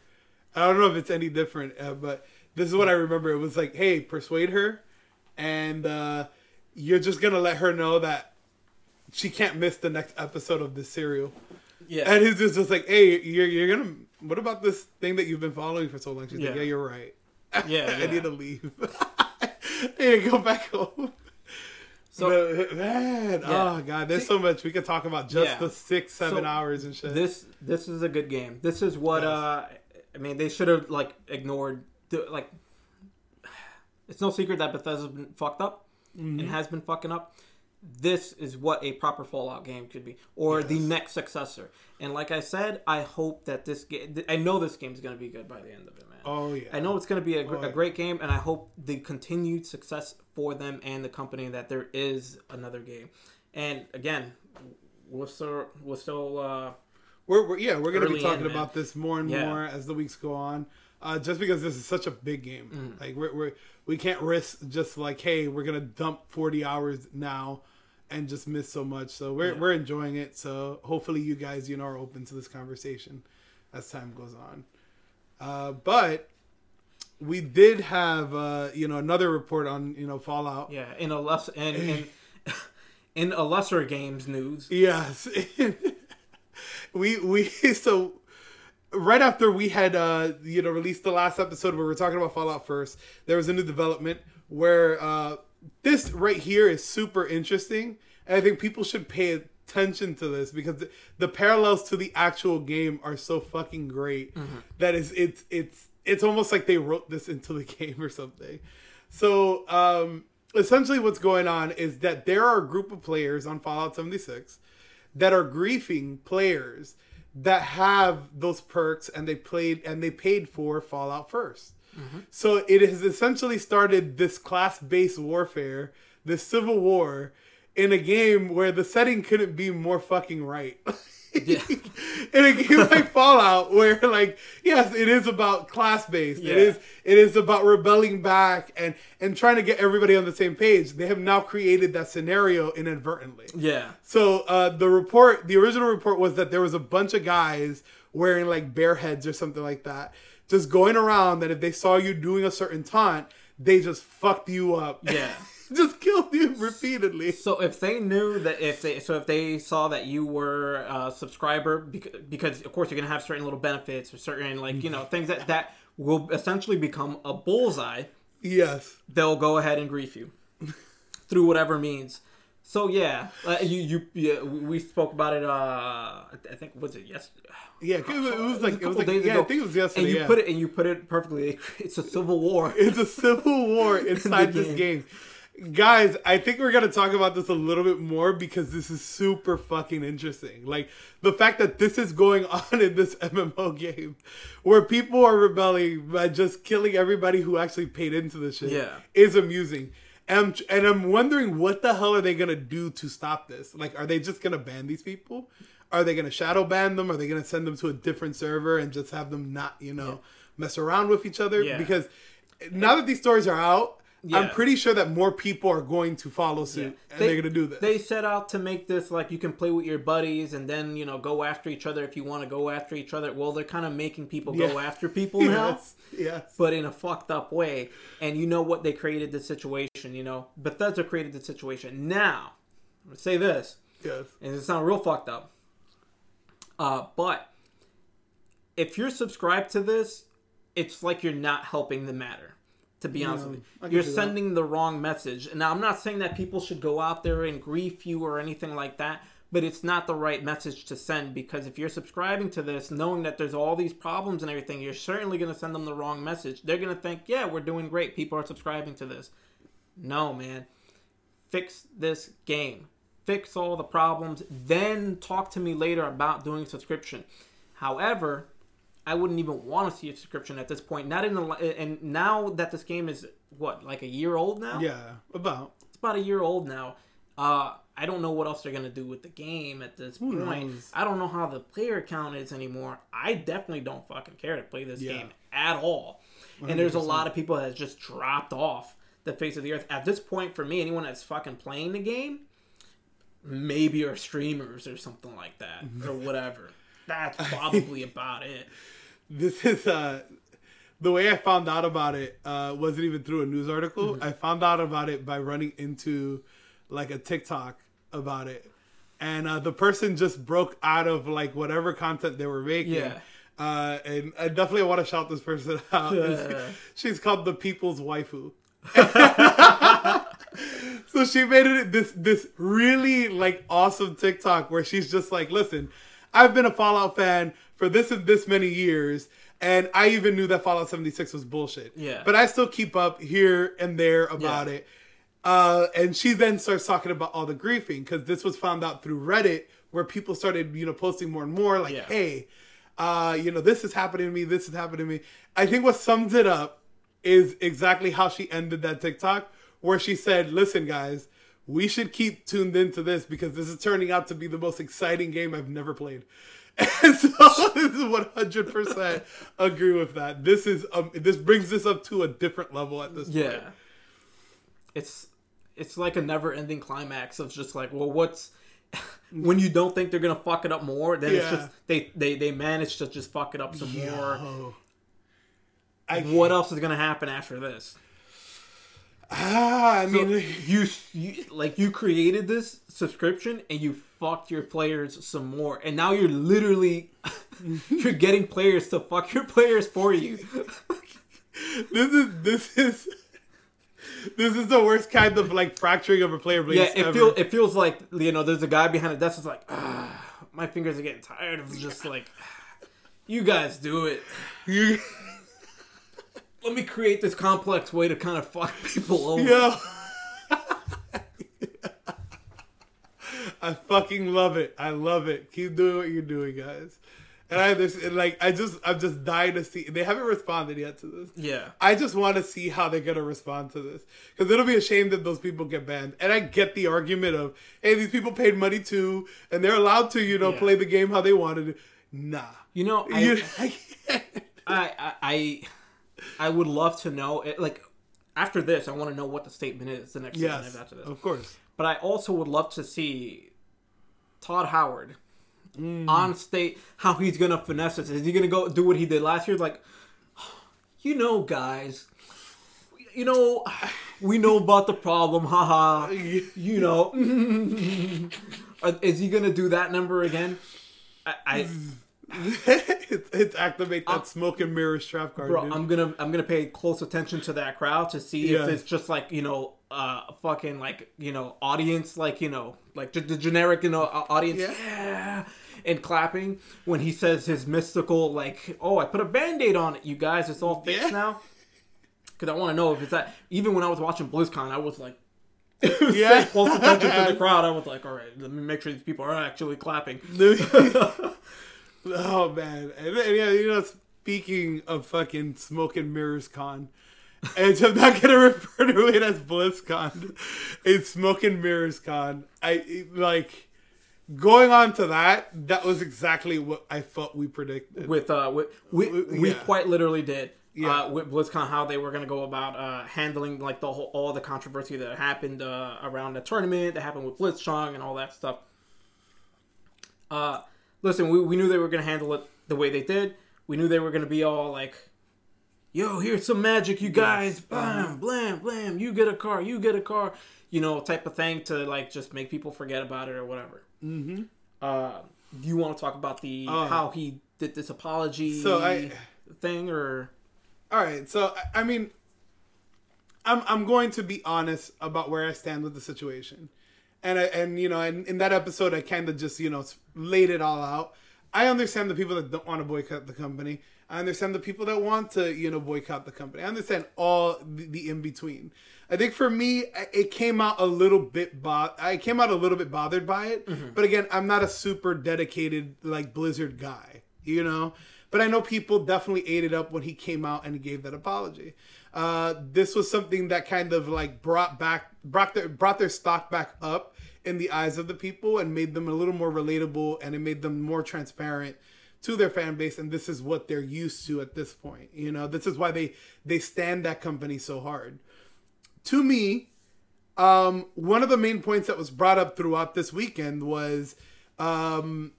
I don't know if it's any different, uh, but this is what I remember. It was like, hey, persuade her, and uh, you're just gonna let her know that she can't miss the next episode of this serial. Yeah, And he's just, just like, hey, you're you're gonna. What about this thing that you've been following for so long? She's like, Yeah. yeah, you're right. Yeah, I yeah. need to leave. hey, go back home. So- But, man, Yeah. oh god, there's See- so much we could talk about just Yeah. the six, seven So, hours and shit. this this is a good game. This is what Yes. uh, I mean, they should have like ignored the, like. It's no secret that Bethesda's been fucked up Mm-hmm. and has been fucking up. This is what a proper Fallout game could be, or the next successor. And like I said, I hope that this game. I know this game's gonna be good by the end of it, man. oh yeah, I know it's going to be a, gr- Oh, a great game, and I hope the continued success for them and the company that there is another game. And again, we're still we're still uh, We're, we're yeah, we're gonna be talking in, about this more and Yeah. more as the weeks go on. Uh, just because this is such a big game, Mm. like we're, we're we can't risk just like hey we're gonna dump forty hours now and just miss so much. So we're Yeah. we're enjoying it. So hopefully you guys you know are open to this conversation as time goes on. Uh, but we did have uh, you know another report on you know Fallout. yeah in a less in in, in a lesser games news. Yes. we we so right after we had uh you know released the last episode where we are talking about Fallout first, there was a new development where uh this right here is super interesting. And I think people should pay attention to this because the, parallels to the actual game are so fucking great that is it's it's it's almost like they wrote this into the game or something. So um essentially what's going on is that there are a group of players on Fallout 76 that are griefing players that have those perks and they played and they paid for Fallout 1st So it has essentially started this class-based warfare, this civil war in a game where the setting couldn't be more fucking right. Yeah. in a game like Fallout, where like yes, it is about class based. Yeah. It is it is about rebelling back and and trying to get everybody on the same page. They have now created that scenario inadvertently. Yeah, So uh, the report, the original report was that there was a bunch of guys wearing like bear heads or something like that, just going around. That if they saw you doing a certain taunt, they just fucked you up. Yeah. just killed you repeatedly. So if they knew that if they so if they saw that you were a subscriber because, because of course you're gonna have certain little benefits or certain like you know mm-hmm. things that that will essentially become a bullseye, Yes. they'll go ahead and grief you through whatever means. So yeah, uh, you you yeah, we spoke about it. Uh, I think was it yes. Yeah, it was like it was couple like days yeah, ago. I think it was yesterday. And you yeah. put it and you put it perfectly. It's a civil war. It's a civil war inside this game. Guys, I think we're gonna talk about this a little bit more because this is super fucking interesting. Like the fact that this is going on in this MMO game, where people are rebelling by just killing everybody who actually paid into this shit, Yeah. is amusing. And, and I'm wondering what the hell are they gonna do to stop this? Like, are they just gonna ban these people? Are they gonna shadow ban them? Are they gonna send them to a different server and just have them not, you know, mess around with each other? Yeah. Because now that these stories are out, I'm pretty sure that more people are going to follow suit and They- they're gonna do this. They set out to make this like you can play with your buddies and then you know go after each other if you want to go after each other. Well, they're kind of making people go after people now, yes, yes. but in a fucked up way. And you know what? They created the situation. You know, Bethesda created the situation. Now, say this, yes. and it sounds real fucked up. Uh, but if you're subscribed to this, it's like you're not helping the matter. To be honest with you. You're see that. sending the wrong message. Now, I'm not saying that people should go out there and grief you or anything like that, but it's not the right message to send because if you're subscribing to this, knowing that there's all these problems and everything, you're certainly going to send them the wrong message. They're going to think, yeah, we're doing great. People are subscribing to this. No, man. Fix this game. Fix all the problems. Then talk to me later about doing subscription. However, I wouldn't even want to see a subscription at this point. Not in the and now that this game is what like a year old now. Yeah, about. It's about a year old now. Uh, I don't know what else they're gonna do with the game at this Who point. knows? I don't know how the player count is anymore. I definitely don't fucking care to play this Yeah. game at all. And there's a lot of people that has just dropped off the face of the earth. At this point, for me, anyone that's fucking playing the game, maybe are streamers or something like that or whatever. That's probably about it. This is uh the way I found out about it uh wasn't even through a news article. Mm-hmm. I found out about it by running into like a TikTok about it. And uh, the person just broke out of like whatever content they were making. Yeah. Uh, and I definitely want to shout this person out. Yeah. She's called the People's Waifu. so she made it this this really like awesome TikTok where she's just like, listen, I've been a Fallout fan for this and this many years, and I even knew that Fallout 76 was bullshit. Yeah. But I still keep up here and there about Yeah. it. Uh, and she then starts talking about all the griefing because this was found out through Reddit where people started, you know, posting more and more like, Yeah. hey, uh, you know, this is happening to me, this is happening to me. I think what sums it up is exactly how she ended that TikTok, where she said, listen, guys, we should keep tuned into this because this is turning out to be the most exciting game I've never played. And so this is 100% agree with that. This is um, this brings this up to a different level at this point. Yeah. It's it's like a never ending climax of just like, well, what's when you don't think they're gonna fuck it up more, then it's just they they they manage to just fuck it up some more. I, What else is gonna happen after this? Ah, I So mean, you, you like you created this subscription and you fucked your players some more, and now you're literally you're getting players to fuck your players for you. this is this is this is the worst kind of like fracturing of a player base Yeah, it feels it feels like you know there's a guy behind the desk that's like, ah, my fingers are getting tired of just like, you guys do it. You- Let me create this complex way to kind of fuck people over. Yo. I fucking love it. I love it. Keep doing what you're doing, guys. And I just and, like I just I'm just dying to see. They haven't responded yet to this. Yeah. I just want to see how they're gonna respond to this because it'll be a shame that those people get banned. And I get the argument of, hey, these people paid money too, and they're allowed to, you know, Yeah. play the game how they wanted. to. Nah, You know, I, I. I, I, I, would love to know. It, like after this, I want to know what the statement is. The next yes, statement after this. of course. But I also would love to see Todd Howard Mm. on state how he's gonna finesse this. Is he gonna go do what he did last year? Like, you know, guys, you know, we know about the problem. Haha. You know, is he gonna do that number again? I, I it's, it's activate that smoke and mirrors trap card, bro, dude. I'm gonna I'm gonna pay close attention to that crowd to see Yeah. if it's just like you know, uh, fucking like you know, audience like you know, like the, the generic you know au- audience, Yeah. yeah. and clapping when he says his mystical like, oh, I put a band-aid on it, you guys, it's all fixed Yeah. now. Because I want to know if it's that. Even when I was watching BlizzCon, I was like. Yeah. close attention to the crowd. I was like, all right, let me make sure these people are actually clapping. oh man, and, then, yeah, you know, speaking of fucking smoke and mirrors con, and I'm not gonna refer to it as BlizzCon. It's smoke and mirrors con. I it- like going on to that. That was exactly what I thought we predicted. with uh with, we, we Yeah. quite literally did Yeah. uh with BlizzCon how they were going to go about uh handling like the whole all the controversy that happened uh around the tournament that happened with Blitzchung and all that stuff uh listen we, we knew they were going to handle it the way they did. We knew they were going to be all like yo here's some magic you guys. Blam blam blam. You get a car you get a car. You know type of thing to like just make people forget about it or whatever. Mm-hmm. uh do you want to talk about the Uh, how he did this apology So I- thing or? All right, so I- I mean, I'm I'm going to be honest about where I stand with the situation, and I, and you know, and in that episode, I kind of just you know laid it all out. I understand the people that don't want to boycott the company. I understand the people that want to you know boycott the company. I understand all the, the in between. I think for me, it came out a little bit. Bo- I came out a little bit bothered by it, but again, I'm not a super dedicated like Blizzard guy. You know, but I know people definitely ate it up when he came out and gave that apology. Uh, this was something that kind of like brought back brought their brought their stock back up in the eyes of the people and made them a little more relatable and it made them more transparent to their fan base. And this is what they're used to at this point you know? This is why they they stand that company so hard. To me um one of the main points that was brought up throughout this weekend was um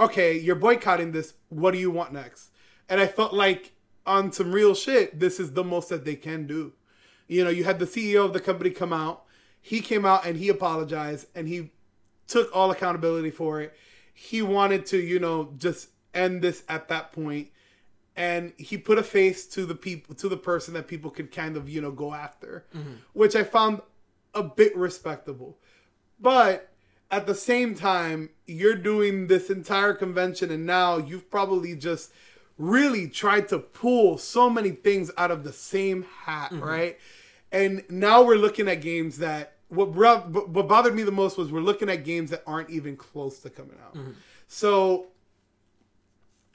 okay you're boycotting this. What do you want next? And i felt like on some real shit this is the most that they can do. You know you had the ceo of the company come out he came out and he apologized and he took all accountability for it he wanted to, you know, just end this at that point and he put a face to the people to the person that people could kind of, you know, go after, mm-hmm. which I found a bit respectable. But at the same time, you're doing this entire convention and now you've probably just really tried to pull so many things out of the same hat, mm-hmm. right? And now we're looking at games that what what bothered me the most was we're looking at games that aren't even close to coming out. Mm-hmm. So,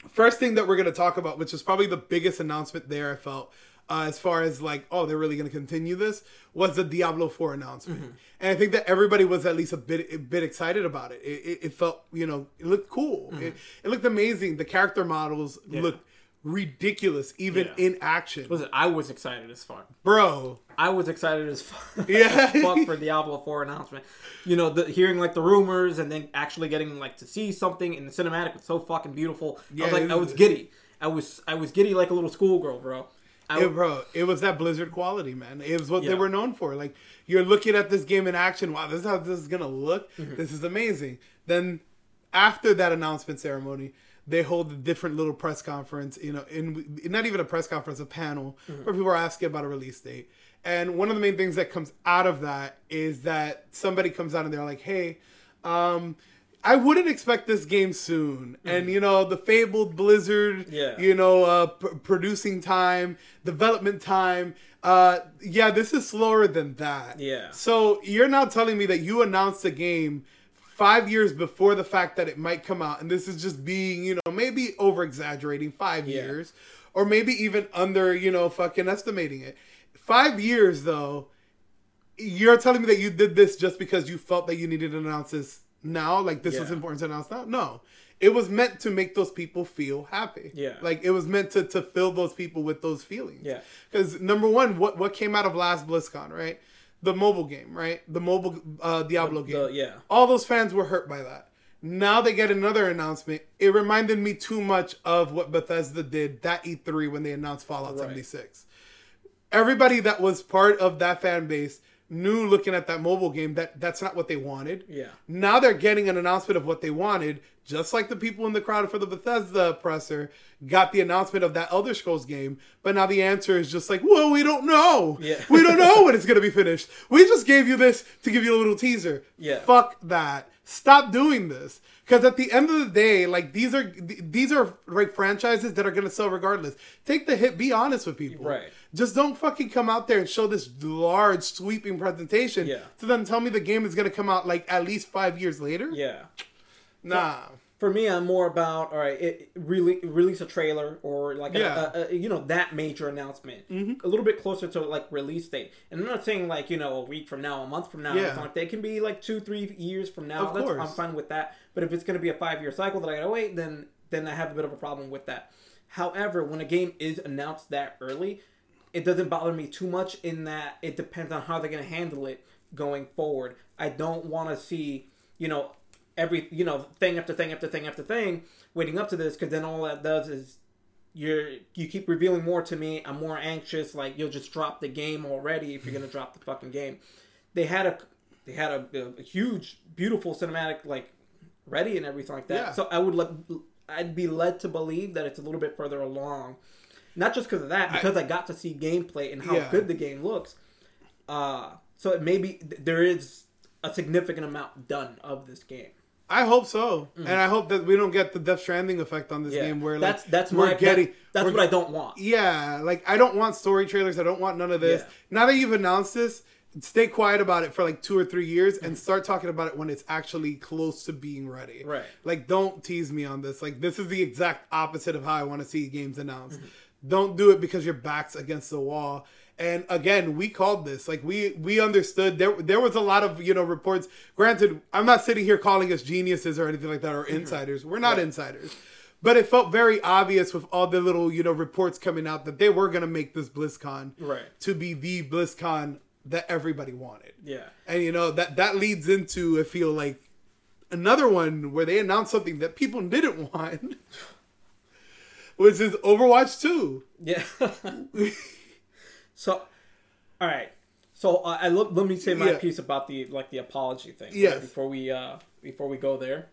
first thing that we're going to talk about, which is probably the biggest announcement there, I felt. Uh, as far as like, oh, they're really going to continue this, was the Diablo Four announcement, mm-hmm. and I think that everybody was at least a bit a bit excited about it. It, it, it felt, you know, it looked cool. Mm-hmm. It, it, looked amazing. The character models yeah. looked ridiculous, even yeah. in action. Listen, I was excited as fuck, bro. I was excited as fuck, yeah. fuck for Diablo Four announcement. You know, the, hearing like the rumors and then actually getting like to see something in the cinematic was so fucking beautiful. Yeah, I was like, I was giddy. I was I was giddy like a little schoolgirl, bro. I, it, bro, it was that Blizzard quality, man. It was what yeah. they were known for. Like you're looking at this game in action. Wow, this is how this is gonna look. Mm-hmm. This is amazing. Then after that announcement ceremony, they hold a different little press conference, you know, in not even a press conference, a panel mm-hmm. where people are asking about a release date. And one of the main things that comes out of that is that somebody comes out and they're like, "Hey, um, I wouldn't expect this game soon." Mm-hmm. And you know, the fabled Blizzard, yeah. you know, uh, p- producing time, development time. Uh, yeah, this is slower than that. Yeah. So you're now telling me that you announced a game five years before the fact that it might come out, and this is just being, you know, maybe over exaggerating five yeah. years, or maybe even under, you know, fucking estimating it. Five years though, you're telling me that you did this just because you felt that you needed to announce this now, like this yeah. was important to announce now. No, it was meant to make those people feel happy. Yeah, like it was meant to to fill those people with those feelings. Yeah, because number one, what what came out of last BlizzCon, right? The mobile game, right? The mobile uh, Diablo the, game. The, yeah. All those fans were hurt by that. Now they get another announcement. It reminded me too much of what Bethesda did that E3 when they announced Fallout right. 76. Everybody that was part of that fan base knew looking at that mobile game that that's not what they wanted. Yeah. Now they're getting an announcement of what they wanted, just like the people in the crowd for the Bethesda presser got the announcement of that Elder Scrolls game. But now the answer is just like, well, we don't know. Yeah. we don't know when it's gonna be finished. We just gave you this to give you a little teaser. Yeah. Fuck that. Stop doing this. Because at the end of the day, like these are these are like franchises that are gonna sell regardless. Take the hit. Be honest with people. Right. Just don't fucking come out there and show this large sweeping presentation. Yeah. To then tell me the game is gonna come out like at least five years later. Yeah. Nah. So, for me, I'm more about all right. It, really release a trailer or like yeah. a, a, a, you know that major announcement mm-hmm. a little bit closer to like release date. And I'm not saying like you know a week from now, a month from now, yeah. like that. It can be like two, three years from now. Of course. I'm fine with that. But if it's going to be a five year cycle that I gotta wait, then then I have a bit of a problem with that. However, when a game is announced that early, it doesn't bother me too much in that it depends on how they're going to handle it going forward. I don't want to see, you know, every, you know, thing after thing after thing after thing waiting up to this because then all that does is you're you keep revealing more to me. I'm more anxious like you'll just drop the game already if you're going to drop the fucking game. They had a they had a, a, huge beautiful cinematic like ready and everything like that. Yeah. So I would let I'd be led to believe that it's a little bit further along. Not just because of that, because I, I, got to see gameplay and how yeah. good the game looks. Uh, so it maybe there is a significant amount done of this game. I hope so, mm-hmm. and I hope that we don't get the Death Stranding effect on this yeah. game, where like, that's that's we're my, getting that, that's what I don't want. Yeah, like I don't want story trailers. I don't want none of this. Yeah. Now that you've announced this, stay quiet about it for like two or three years and start talking about it when it's actually close to being ready. Right. Like, don't tease me on this. Like, this is the exact opposite of how I want to see games announced. Don't do it because your back's against the wall. And again, we called this. Like we we understood there there was a lot of, you know, reports. Granted, I'm not sitting here calling us geniuses or anything like that or mm-hmm. insiders. We're not insiders. But it felt very obvious with all the little, you know, reports coming out that they were gonna make this BlizzCon Right. to be the BlizzCon that everybody wanted. Yeah. And you know, that that leads into I feel like another one where they announced something that people didn't want. Which is Overwatch 2. Yeah. so, all right. So uh, I let, let me say my Yeah. piece about the like the apology thing. right, Yes. before we uh before we go there.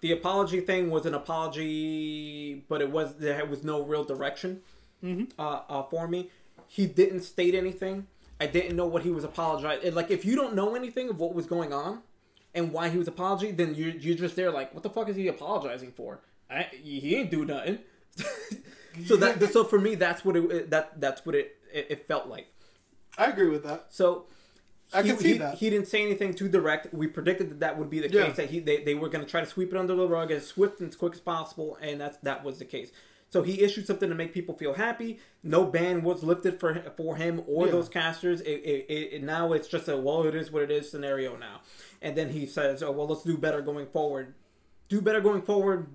The apology thing was an apology, but it was there was no real direction Mm-hmm. uh, uh, for me. He didn't state anything. I didn't know what he was apologizing. Like if you don't know anything of what was going on and why he was apologizing, then you're you're just there like, what the fuck is he apologizing for? I, he ain't do nothing. so that so for me, that's what it that that's what it it, it felt like. I agree with that. So I he, can see he, that. He didn't say anything too direct. We predicted that that would be the Yeah. case. That he they, they were going to try to sweep it under the rug as swift and as quick as possible, and that's that was the case. So he issued something to make people feel happy. No ban was lifted for for him or Yeah. those casters. It, it, it, it- now it's just a well, it is what it is scenario now. And then he says, "Oh well, let's do better going forward. Do better going forward."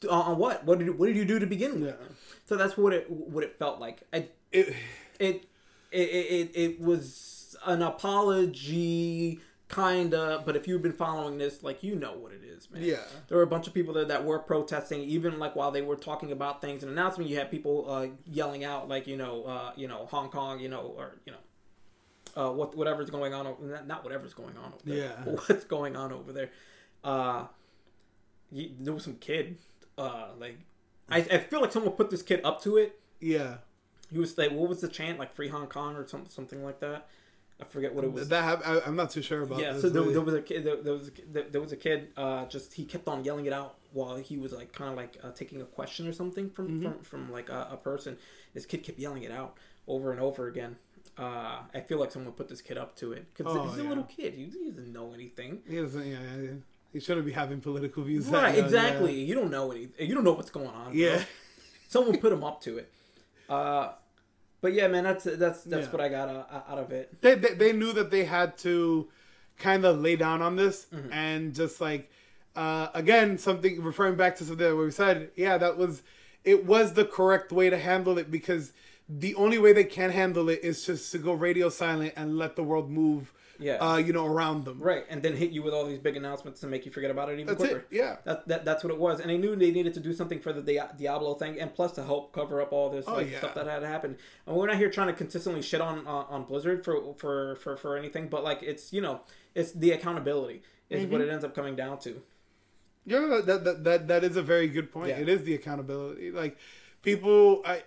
T- On on what? What did what did you do to begin with? Yeah. So that's what it what it felt like. I, It, it it, it it was an apology kinda but if you've been following this like you know what it is man Yeah. there were a bunch of people there that were protesting even like while they were talking about things and announcement you had people uh, yelling out like you know uh, you know hong kong you know or you know uh, what whatever's going on o- not- not whatever's going on over there Yeah. what's going on over there uh you, there was some kid uh like I, I feel like someone put this kid up to it yeah. he was like, what was the chant? Like free Hong Kong or something, something like that. I forget what it was. That hap- I, I'm not too sure about yeah, this. so there, there was a kid. There, there was a, there, was a kid. Uh, just he kept on yelling it out while he was like kind of like uh, taking a question or something from Mm-hmm. from, from like a, a person. This kid kept yelling it out over and over again. Uh, I feel like someone put this kid up to it because Oh, he's a yeah. little kid. He, he doesn't know anything. He doesn't. Yeah, yeah, yeah. He shouldn't be having political views. Right, young, exactly. You don't know anything. You don't know what's going on. Yeah. someone put him up to it. Uh, but yeah, man, that's that's that's Yeah. what I got uh, out of it. They, they they knew that they had to kind of lay down on this Mm-hmm. and just like uh, again something referring back to something that we said. Yeah, that was it was the correct way to handle it because the only way they can handle it is just to go radio silent and let the world move. Yeah. Uh, you know, around them. Right, and then hit you with all these big announcements to make you forget about it even That's quicker. it. Yeah. That, that that's what it was, and they knew they needed to do something for the Dia- Diablo thing, and plus to help cover up all this Oh, like, yeah. stuff that had happened. And we're not here trying to consistently shit on uh, on Blizzard for, for for for anything, but like it's you know it's the accountability is Mm-hmm. what it ends up coming down to. Yeah, that that that that is a very good point. Yeah. It is the accountability. Like people, I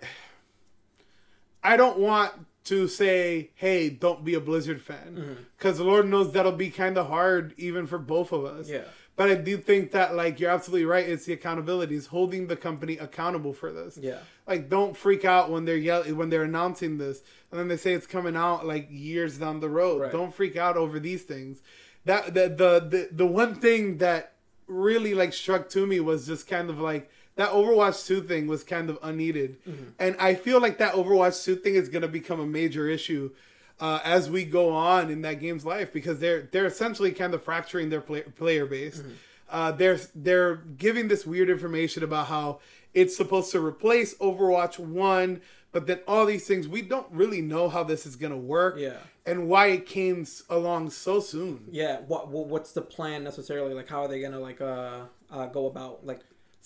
I don't want to say, "Hey, don't be a Blizzard fan," mm-hmm. because the Lord knows that'll be kind of hard even for both of us. Yeah. But I do think that, like, you're absolutely right. It's the accountability. It's holding the company accountable for this. Yeah. Like, don't freak out when they're yell- when they're announcing this, and then they say it's coming out like years down the road. Right. Don't freak out over these things. That the, the the the one thing that really like struck to me was just kind of like that Overwatch 2 thing was kind of unneeded. And I feel like that Overwatch 2 thing is going to become a major issue uh, as we go on in that game's life because they're they're essentially kind of fracturing their play, player base. Uh, they're they're giving this weird information about how it's supposed to replace Overwatch 1, but then all these things we don't really know how this is going to work Yeah. and why it came along so soon. Yeah, what, what what's the plan necessarily? Like, how are they gonna like uh, uh go about like?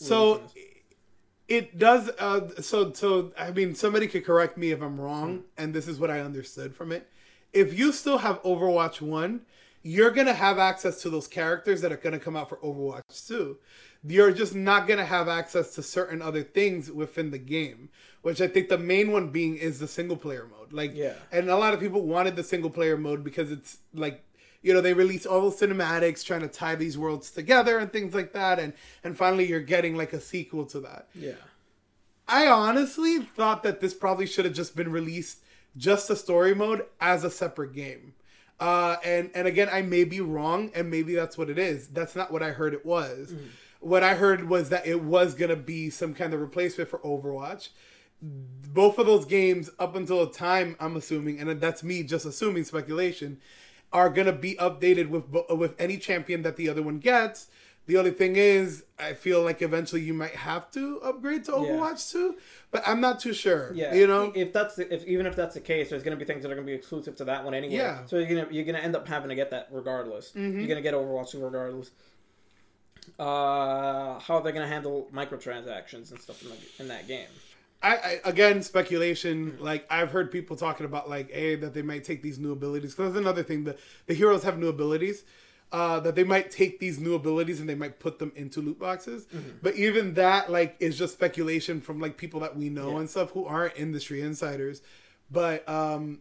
So it does. Uh, so so I mean, somebody could correct me if I'm wrong, and this is what I understood from it. If you still have Overwatch One, you're gonna have access to those characters that are gonna come out for Overwatch Two. You're just not gonna have access to certain other things within the game, which I think the main one being is the single player mode. Like, Yeah. and a lot of people wanted the single player mode because it's like you know they release all the cinematics trying to tie these worlds together and things like that and and finally you're getting like a sequel to that yeah, i honestly thought that this probably should have just been released just the story mode as a separate game. Uh, and and again, I may be wrong, and maybe that's what it is. That's not what I heard it was. Mm-hmm. What I heard was that it was gonna be some kind of replacement for Overwatch. Both of those games, up until the time, I'm assuming, and that's me just assuming speculation, are gonna be updated with with any champion that the other one gets. The only thing is, I feel like eventually you might have to upgrade to Overwatch 2, but I'm not too sure. Yeah, you know, if that's the, if even if that's the case, there's gonna be things that are gonna be exclusive to that one anyway. Yeah. Mm-hmm. So you're gonna you're gonna end up having to get that regardless. You're gonna get Overwatch 2 regardless. Uh, how are they gonna handle microtransactions and stuff in, the, in that game? I, I again speculation. Like I've heard people talking about like, a that they might take these new abilities. Because that's another thing. The the heroes have new abilities. Uh, that they might take these new abilities and they might put them into loot boxes. But even that like is just speculation from like people that we know Yeah. and stuff who aren't industry insiders. But um,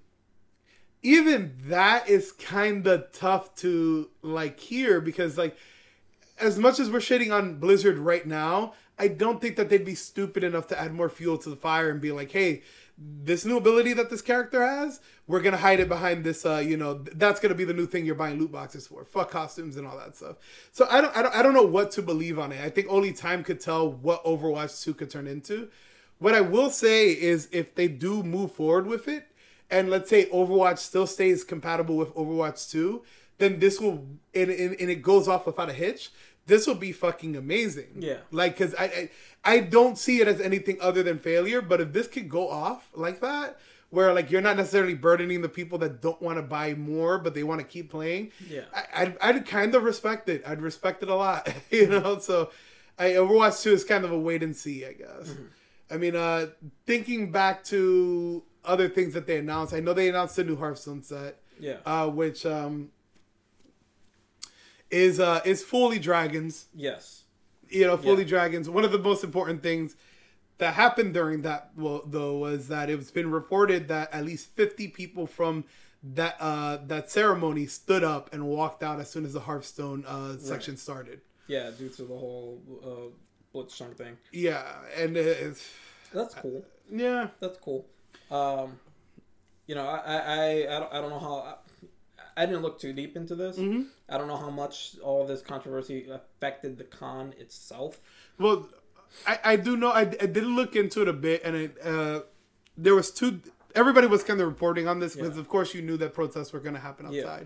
even that is kind of tough to like hear because like as much as we're shitting on Blizzard right now, I don't think that they'd be stupid enough to add more fuel to the fire and be like, hey, this new ability that this character has, we're gonna hide it behind this. Uh, you know, th- that's gonna be the new thing you're buying loot boxes for. Fuck costumes and all that stuff. So I don't, I don't, I don't know what to believe on it. I think only time could tell what Overwatch Two could turn into. What I will say is, if they do move forward with it, and let's say Overwatch still stays compatible with Overwatch 2, then this will and, and, and it goes off without a hitch. This will be fucking amazing. Yeah. Like, cause I, I I don't see it as anything other than failure. But if this could go off like that, where like you're not necessarily burdening the people that don't want to buy more, but they want to keep playing, Yeah. I, I'd, I'd kind of respect it. I'd respect it a lot, you know. So, I Overwatch Two is kind of a wait and see, I guess. I mean, uh, thinking back to other things that they announced, I know they announced a new Hearthstone set, Yeah. uh, which um, is uh, is fully dragons. yes. You know, fully Yeah. dragons. One of the most important things that happened during that, well, though, was that it's been reported that at least fifty people from that uh, that ceremony stood up and walked out as soon as the Hearthstone uh, section started. Yeah, due to the whole uh, Blitzchung thing. Yeah, and it's That's cool. yeah. That's cool. Um, you know, I I, I, I, don't, I don't know how. I, didn't look too deep into this. Mm-hmm. I don't know how much all this controversy affected the con itself. Well, I, I do know I, I did look into it a bit, and it uh, there was two. Everybody was kind of reporting on this because, Yeah. of course, you knew that protests were going to happen Yeah.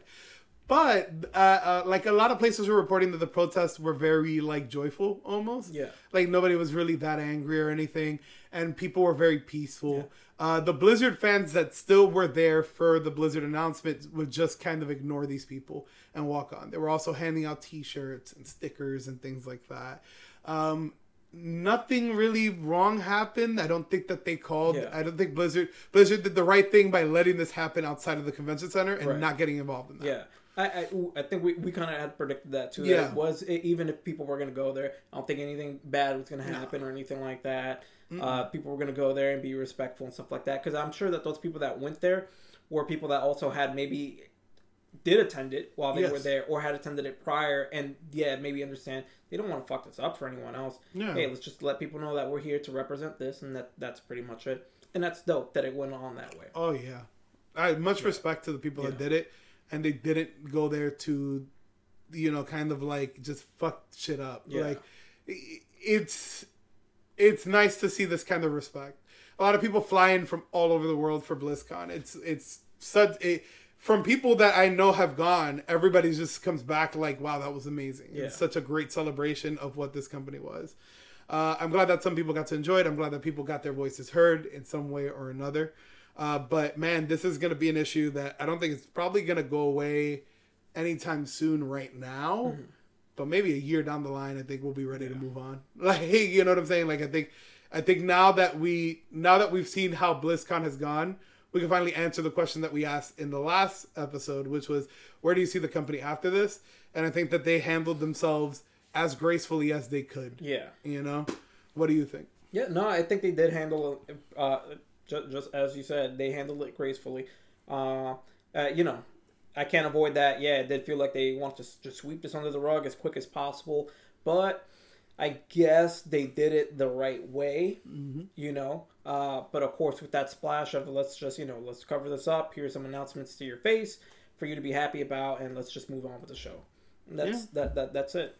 But uh, uh, like a lot of places were reporting that the protests were very like joyful almost. Yeah. Like nobody was really that angry or anything, and people were very peaceful. Uh, the Blizzard fans that still were there for the Blizzard announcement would just kind of ignore these people and walk on. They were also handing out T-shirts and stickers and things like that. Um, nothing really wrong happened. I don't think that they called. Yeah. I don't think Blizzard Blizzard did the right thing by letting this happen outside of the convention center and Right. not getting involved in that. Yeah. I, I, I think we, we kind of had predicted that too. that it was even if people were going to go there, I don't think anything bad was going to happen or anything like that. Uh, people were going to go there and be respectful and stuff like that. Because I'm sure that those people that went there were people that also had maybe did attend it while they were there or had attended it prior and yeah maybe understand they don't want to fuck this up for anyone else. Yeah. hey let's just let people know that we're here to represent this and that that's pretty much it. And that's dope that it went on that way. Oh yeah, I had much respect to the people that did it, and they didn't go there to, you know, kind of like just fuck shit up. Yeah. Like, it's it's nice to see this kind of respect. A lot of people fly in from all over the world for BlizzCon. It's it's such it, from people that I know have gone. Everybody just comes back like, wow, that was amazing. Yeah. It's such a great celebration of what this company was. Uh, I'm glad that some people got to enjoy it. I'm glad that people got their voices heard in some way or another. Uh, but man, this is going to be an issue that I don't think it's probably going to go away anytime soon right now. Mm-hmm. But maybe a year down the line, I think we'll be ready to move on. Like, you know what I'm saying? Like, I think, I think now that we now that we've seen how BlizzCon has gone, we can finally answer the question that we asked in the last episode, which was, where do you see the company after this? And I think that they handled themselves as gracefully as they could. yeah You know, what do you think? Yeah, no, I think they did handle it, uh, just, just as you said, they handled it gracefully. Uh, uh, you know, I can't avoid that. Yeah, it did feel like they wanted to just sweep this under the rug as quick as possible. But I guess they did it the right way, Mm-hmm. you know. Uh, but of course, with that splash of let's just you know let's cover this up. Here's some announcements to your face for you to be happy about, and let's just move on with the show. That's Yeah. that, that that's it.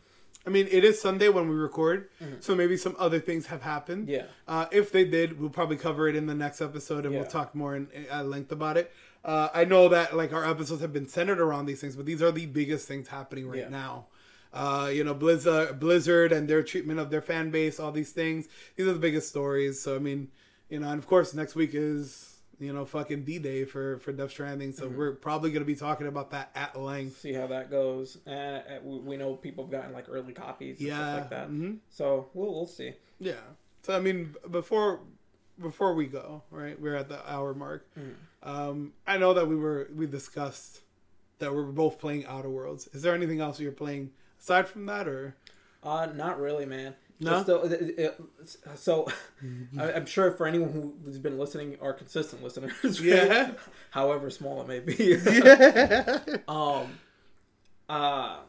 I mean, it is Sunday when we record, so maybe some other things have happened. Mm-hmm. Yeah. Uh, if they did, we'll probably cover it in the next episode, and we'll talk more in at length about it. Uh, I know that like our episodes have been centered around these things, but these are the biggest things happening right Yeah. now. Uh, you know, Blizzard, Blizzard, and their treatment of their fan base, all these things. These are the biggest stories. So I mean, you know, and of course, next week is you know fucking D Day for for Death Stranding. So Mm-hmm. we're probably gonna be talking about that at length. See how that goes. And uh, we know people have gotten like early copies and Yeah. stuff like that. mhm. So we'll we'll see. Yeah. So I mean, before before we go, right? We're at the hour mark. Um, I know that we were we discussed that we're both playing Outer Worlds. Is there anything else you're playing aside from that, or Uh, not really, man. No? Just the, it- it- so, I, I'm sure for anyone who- who's been listening, are consistent listeners? Yeah. however small it may be. yeah, um, uh,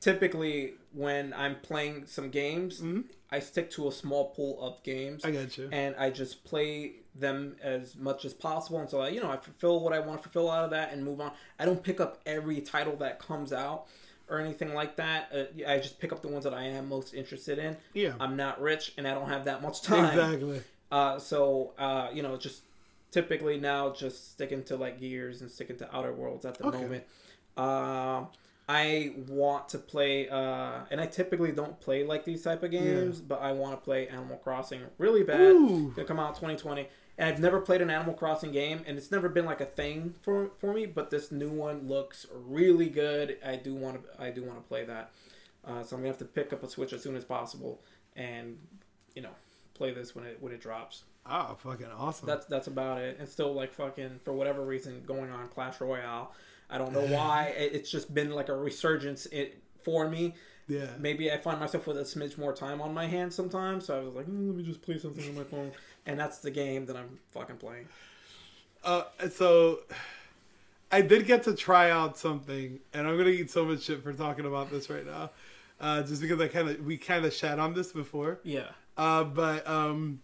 typically when I'm playing some games, I stick to a small pool of games, Mm-hmm. I got you. and I just play them as much as possible until I, you know, I fulfill what I want to fulfill out of that and move on. I don't pick up every title that comes out or anything like that. Uh, I just pick up the ones that I am most interested in. Yeah, I'm not rich and I don't have that much time. exactly. Uh, so uh, you know, just typically now just sticking to like Gears and sticking to Outer Worlds at the Okay. moment. I want to play, uh, and I typically don't play like these type of games, but I want to play Animal Crossing really bad. Ooh. It'll come out 2020, and I've never played an Animal Crossing game, and it's never been like a thing for for me. But this new one looks really good. I do want to, I do want to play that. Uh, so I'm gonna have to pick up a Switch as soon as possible, and you know, play this when it when it drops. Ah, fucking awesome. That's that's about it. And still like fucking for whatever reason going on Clash Royale. I don't know why. It's just been like a resurgence it, for me. yeah. Maybe I find myself with a smidge more time on my hands sometimes. So I was like, "Mm, let me just play something on my phone, and that's the game that I'm fucking playing. Uh, so I did get to try out something, and I'm gonna eat so much shit for talking about this right now, uh, just because I kind of we kind of shat on this before. Yeah. Uh, but um,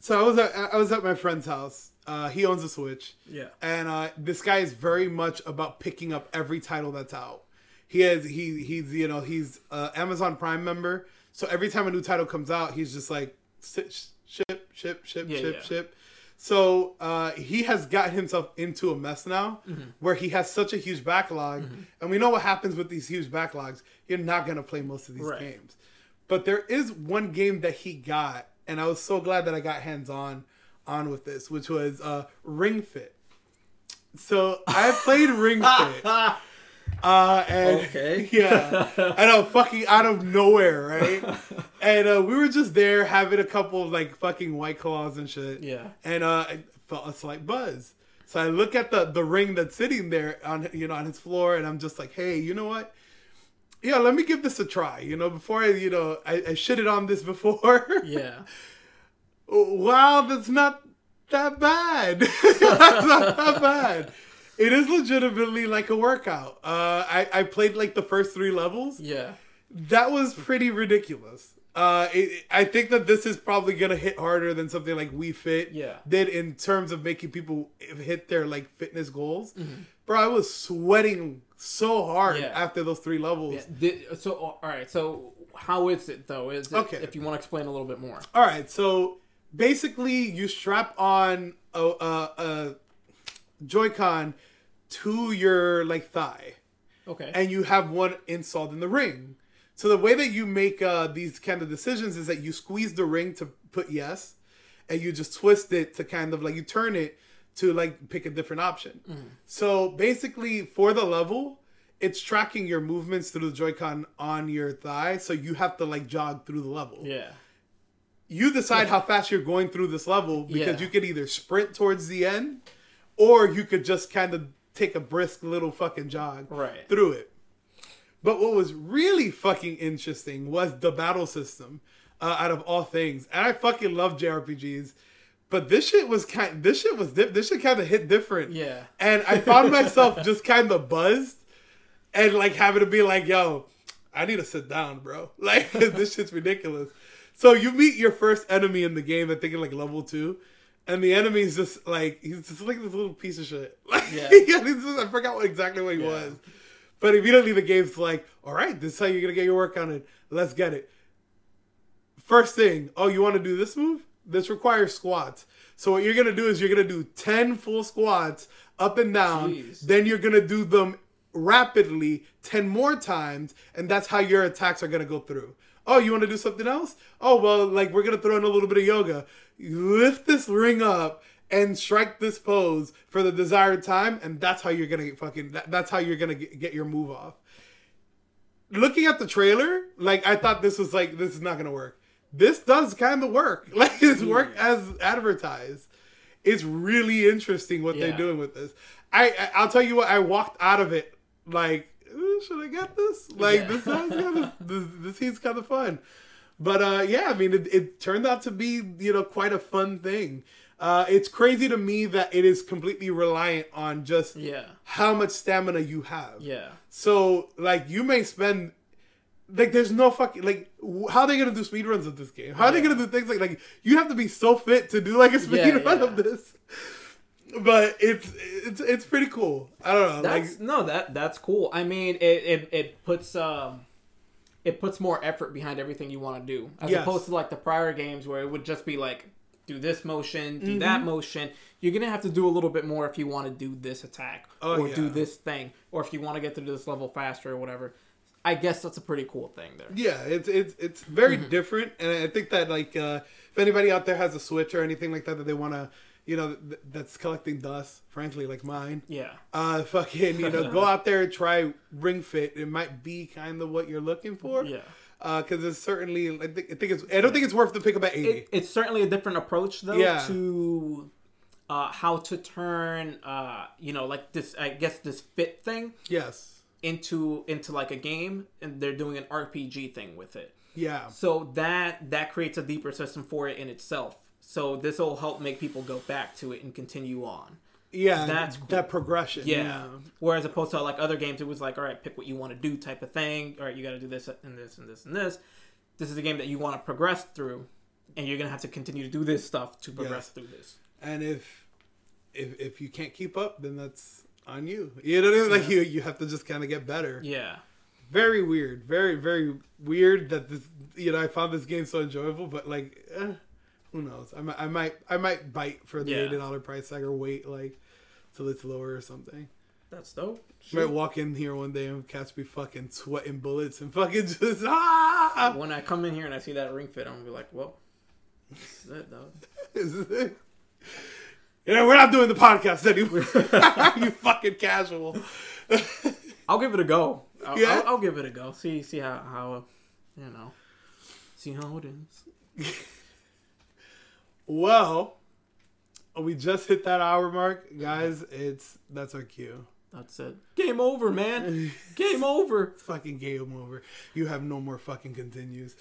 so I was at I was at my friend's house. Uh, he owns a Switch, Yeah. and uh, this guy is very much about picking up every title that's out. He has he he's you know he's uh, Amazon Prime member, so every time a new title comes out, he's just like "Sit- ship ship ship Yeah, ship yeah. ship. So uh, he has gotten himself into a mess now, Mm-hmm. where he has such a huge backlog, and we know what happens with these huge backlogs. You're not gonna play most of these Right. games. But there is one game that he got, and I was so glad that I got hands on on with this, which was uh, Ring Fit. So I played Ring Fit. Uh, and Okay. yeah, I know, fucking out of nowhere, right? and uh, we were just there having a couple of like fucking white claws and shit. Yeah. And uh, I felt a slight buzz. So I look at the the ring that's sitting there on you know on his floor, and I'm just like, hey, you know what? Yeah, let me give this a try. You know, before I you know I, I shitted on this before. Yeah. wow, that's not that bad. that's not that bad. It is legitimately like a workout. Uh, I, I played like the first three levels. Yeah. That was pretty ridiculous. Uh, it, I think that this is probably gonna hit harder than something like Wii Fit Yeah. did in terms of making people hit their like fitness goals. Bro, I was sweating so hard. Yeah. after those three levels. Yeah. So all right. So how is it though? Is it, Okay. If you want to explain a little bit more. All right, so basically, you strap on a, a, a Joy-Con to your like thigh, Okay. and you have one installed in the ring. So the way that you make uh, these kind of decisions is that you squeeze the ring to put yes, and you just twist it to kind of like you turn it to like pick a different option. So basically, for the level, it's tracking your movements through the Joy-Con on your thigh, so you have to like jog through the level yeah. you decide how fast you're going through this level because Yeah. you could either sprint towards the end or you could just kind of take a brisk little fucking jog Right. through it. But what was really fucking interesting was the battle system uh, out of all things. And I fucking love JRPGs. But this shit was kind this shit was dip, this shit kind of hit different. Yeah. And I found myself just kind of buzzed and like having to be like, yo, I need to sit down, bro. Like this shit's ridiculous. So you meet your first enemy in the game, I think in like level two, and the enemy's just like he's just like this little piece of shit. Like, Yeah. yeah, just- I forgot what exactly what he Yeah. was. But immediately the game's like, all right, this is how you're gonna get your work on it. Let's get it. First thing, oh, you want to do this move? This requires squats. So what you're gonna do is you're gonna do ten full squats up and down. Jeez. Then you're gonna do them rapidly ten more times, and that's how your attacks are gonna go through. Oh, you want to do something else? Oh well, like we're gonna throw in a little bit of yoga. You lift this ring up and strike this pose for the desired time, and that's how you're gonna get fucking. That, that's how you're gonna get, get your move off looking at the trailer, like I thought this was like this is not gonna work. This does kind of work. Like it's work as advertised. It's really interesting what they're doing with this. I, I I'll tell you what. I walked out of it like, "Uh, should I get this? Like Yeah. this sounds kind of this, this seems kind of fun. But uh, yeah, I mean, it, it turned out to be you know quite a fun thing. Uh, it's crazy to me that it is completely reliant on just Yeah. how much stamina you have. Yeah. So like you may spend like there's no fucking like how are they gonna do speed runs of this game? How are they gonna do things like like you have to be so fit to do like a speed Yeah, run yeah. of this. But it's it's it's pretty cool. I don't know. That's like no that that's cool. I mean, it it, it puts um it puts more effort behind everything you want to do as Yes. opposed to like the prior games where it would just be like do this motion, do Mm-hmm. that motion. You're gonna have to do a little bit more if you want to do this attack Oh, or do this thing, or if you want to get to this level faster or whatever. I guess that's a pretty cool thing there. yeah, it's it's it's very Mm-hmm. different, and I think that like uh, if anybody out there has a Switch or anything like that that they want to, you know, th- that's collecting dust, frankly, like mine. Yeah. Uh, fucking, you know, go out there and try Ring Fit. It might be kind of what you're looking for. Yeah. because it's certainly I think, I think it's I don't think it's worth the pick up at eighty. It, it's certainly a different approach though Yeah. to uh, how to turn uh, you know like this I guess this fit thing yes, into into like a game and they're doing an RPG thing with it. yeah, So that that creates a deeper system for it in itself. So this will help make people go back to it and continue on. yeah. That's cool. that progression. Yeah. Whereas opposed to like other games, it was like, all right, pick what you want to do type of thing. All right, you got to do this and this and this and this. This is a game that you want to progress through, and you're gonna have to continue to do this stuff to progress through this. and if if if you can't keep up, then that's on you. You know what I mean? Like you you have to just kind of get better. Yeah. Very weird. Very very weird that this. You know, I found this game so enjoyable, but like, eh, who knows? I might I might I might bite for the Yeah. eighty dollar price tag or wait like till it's lower or something. That's dope. Might walk in here one day and catch me fucking sweating bullets and fucking just ah. When I come in here and I see that ring fit, I'm gonna be like, well, is it. This is it. Know, we're not doing the podcast anymore. you fucking casual. I'll give it a go. I'll, Yeah? I'll, I'll give it a go. See see how how you know see how it is. Well, we just hit that hour mark, guys. It's that's our cue. That's it. Game over, man. Game over. It's fucking game over. You have no more fucking continues.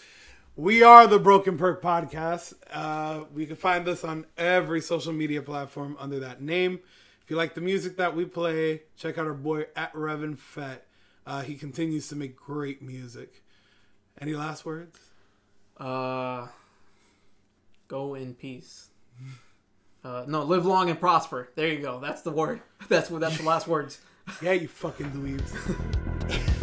We are the Broken Perk Podcast. Uh, we can find us on every social media platform under that name. If you like the music that we play, check out our boy at Revan Fett. Uh, he continues to make great music. Any last words? Uh, go in peace. Uh, no, live long and prosper. There you go. That's the word. That's what. That's the last words. Yeah, you fucking dweebs.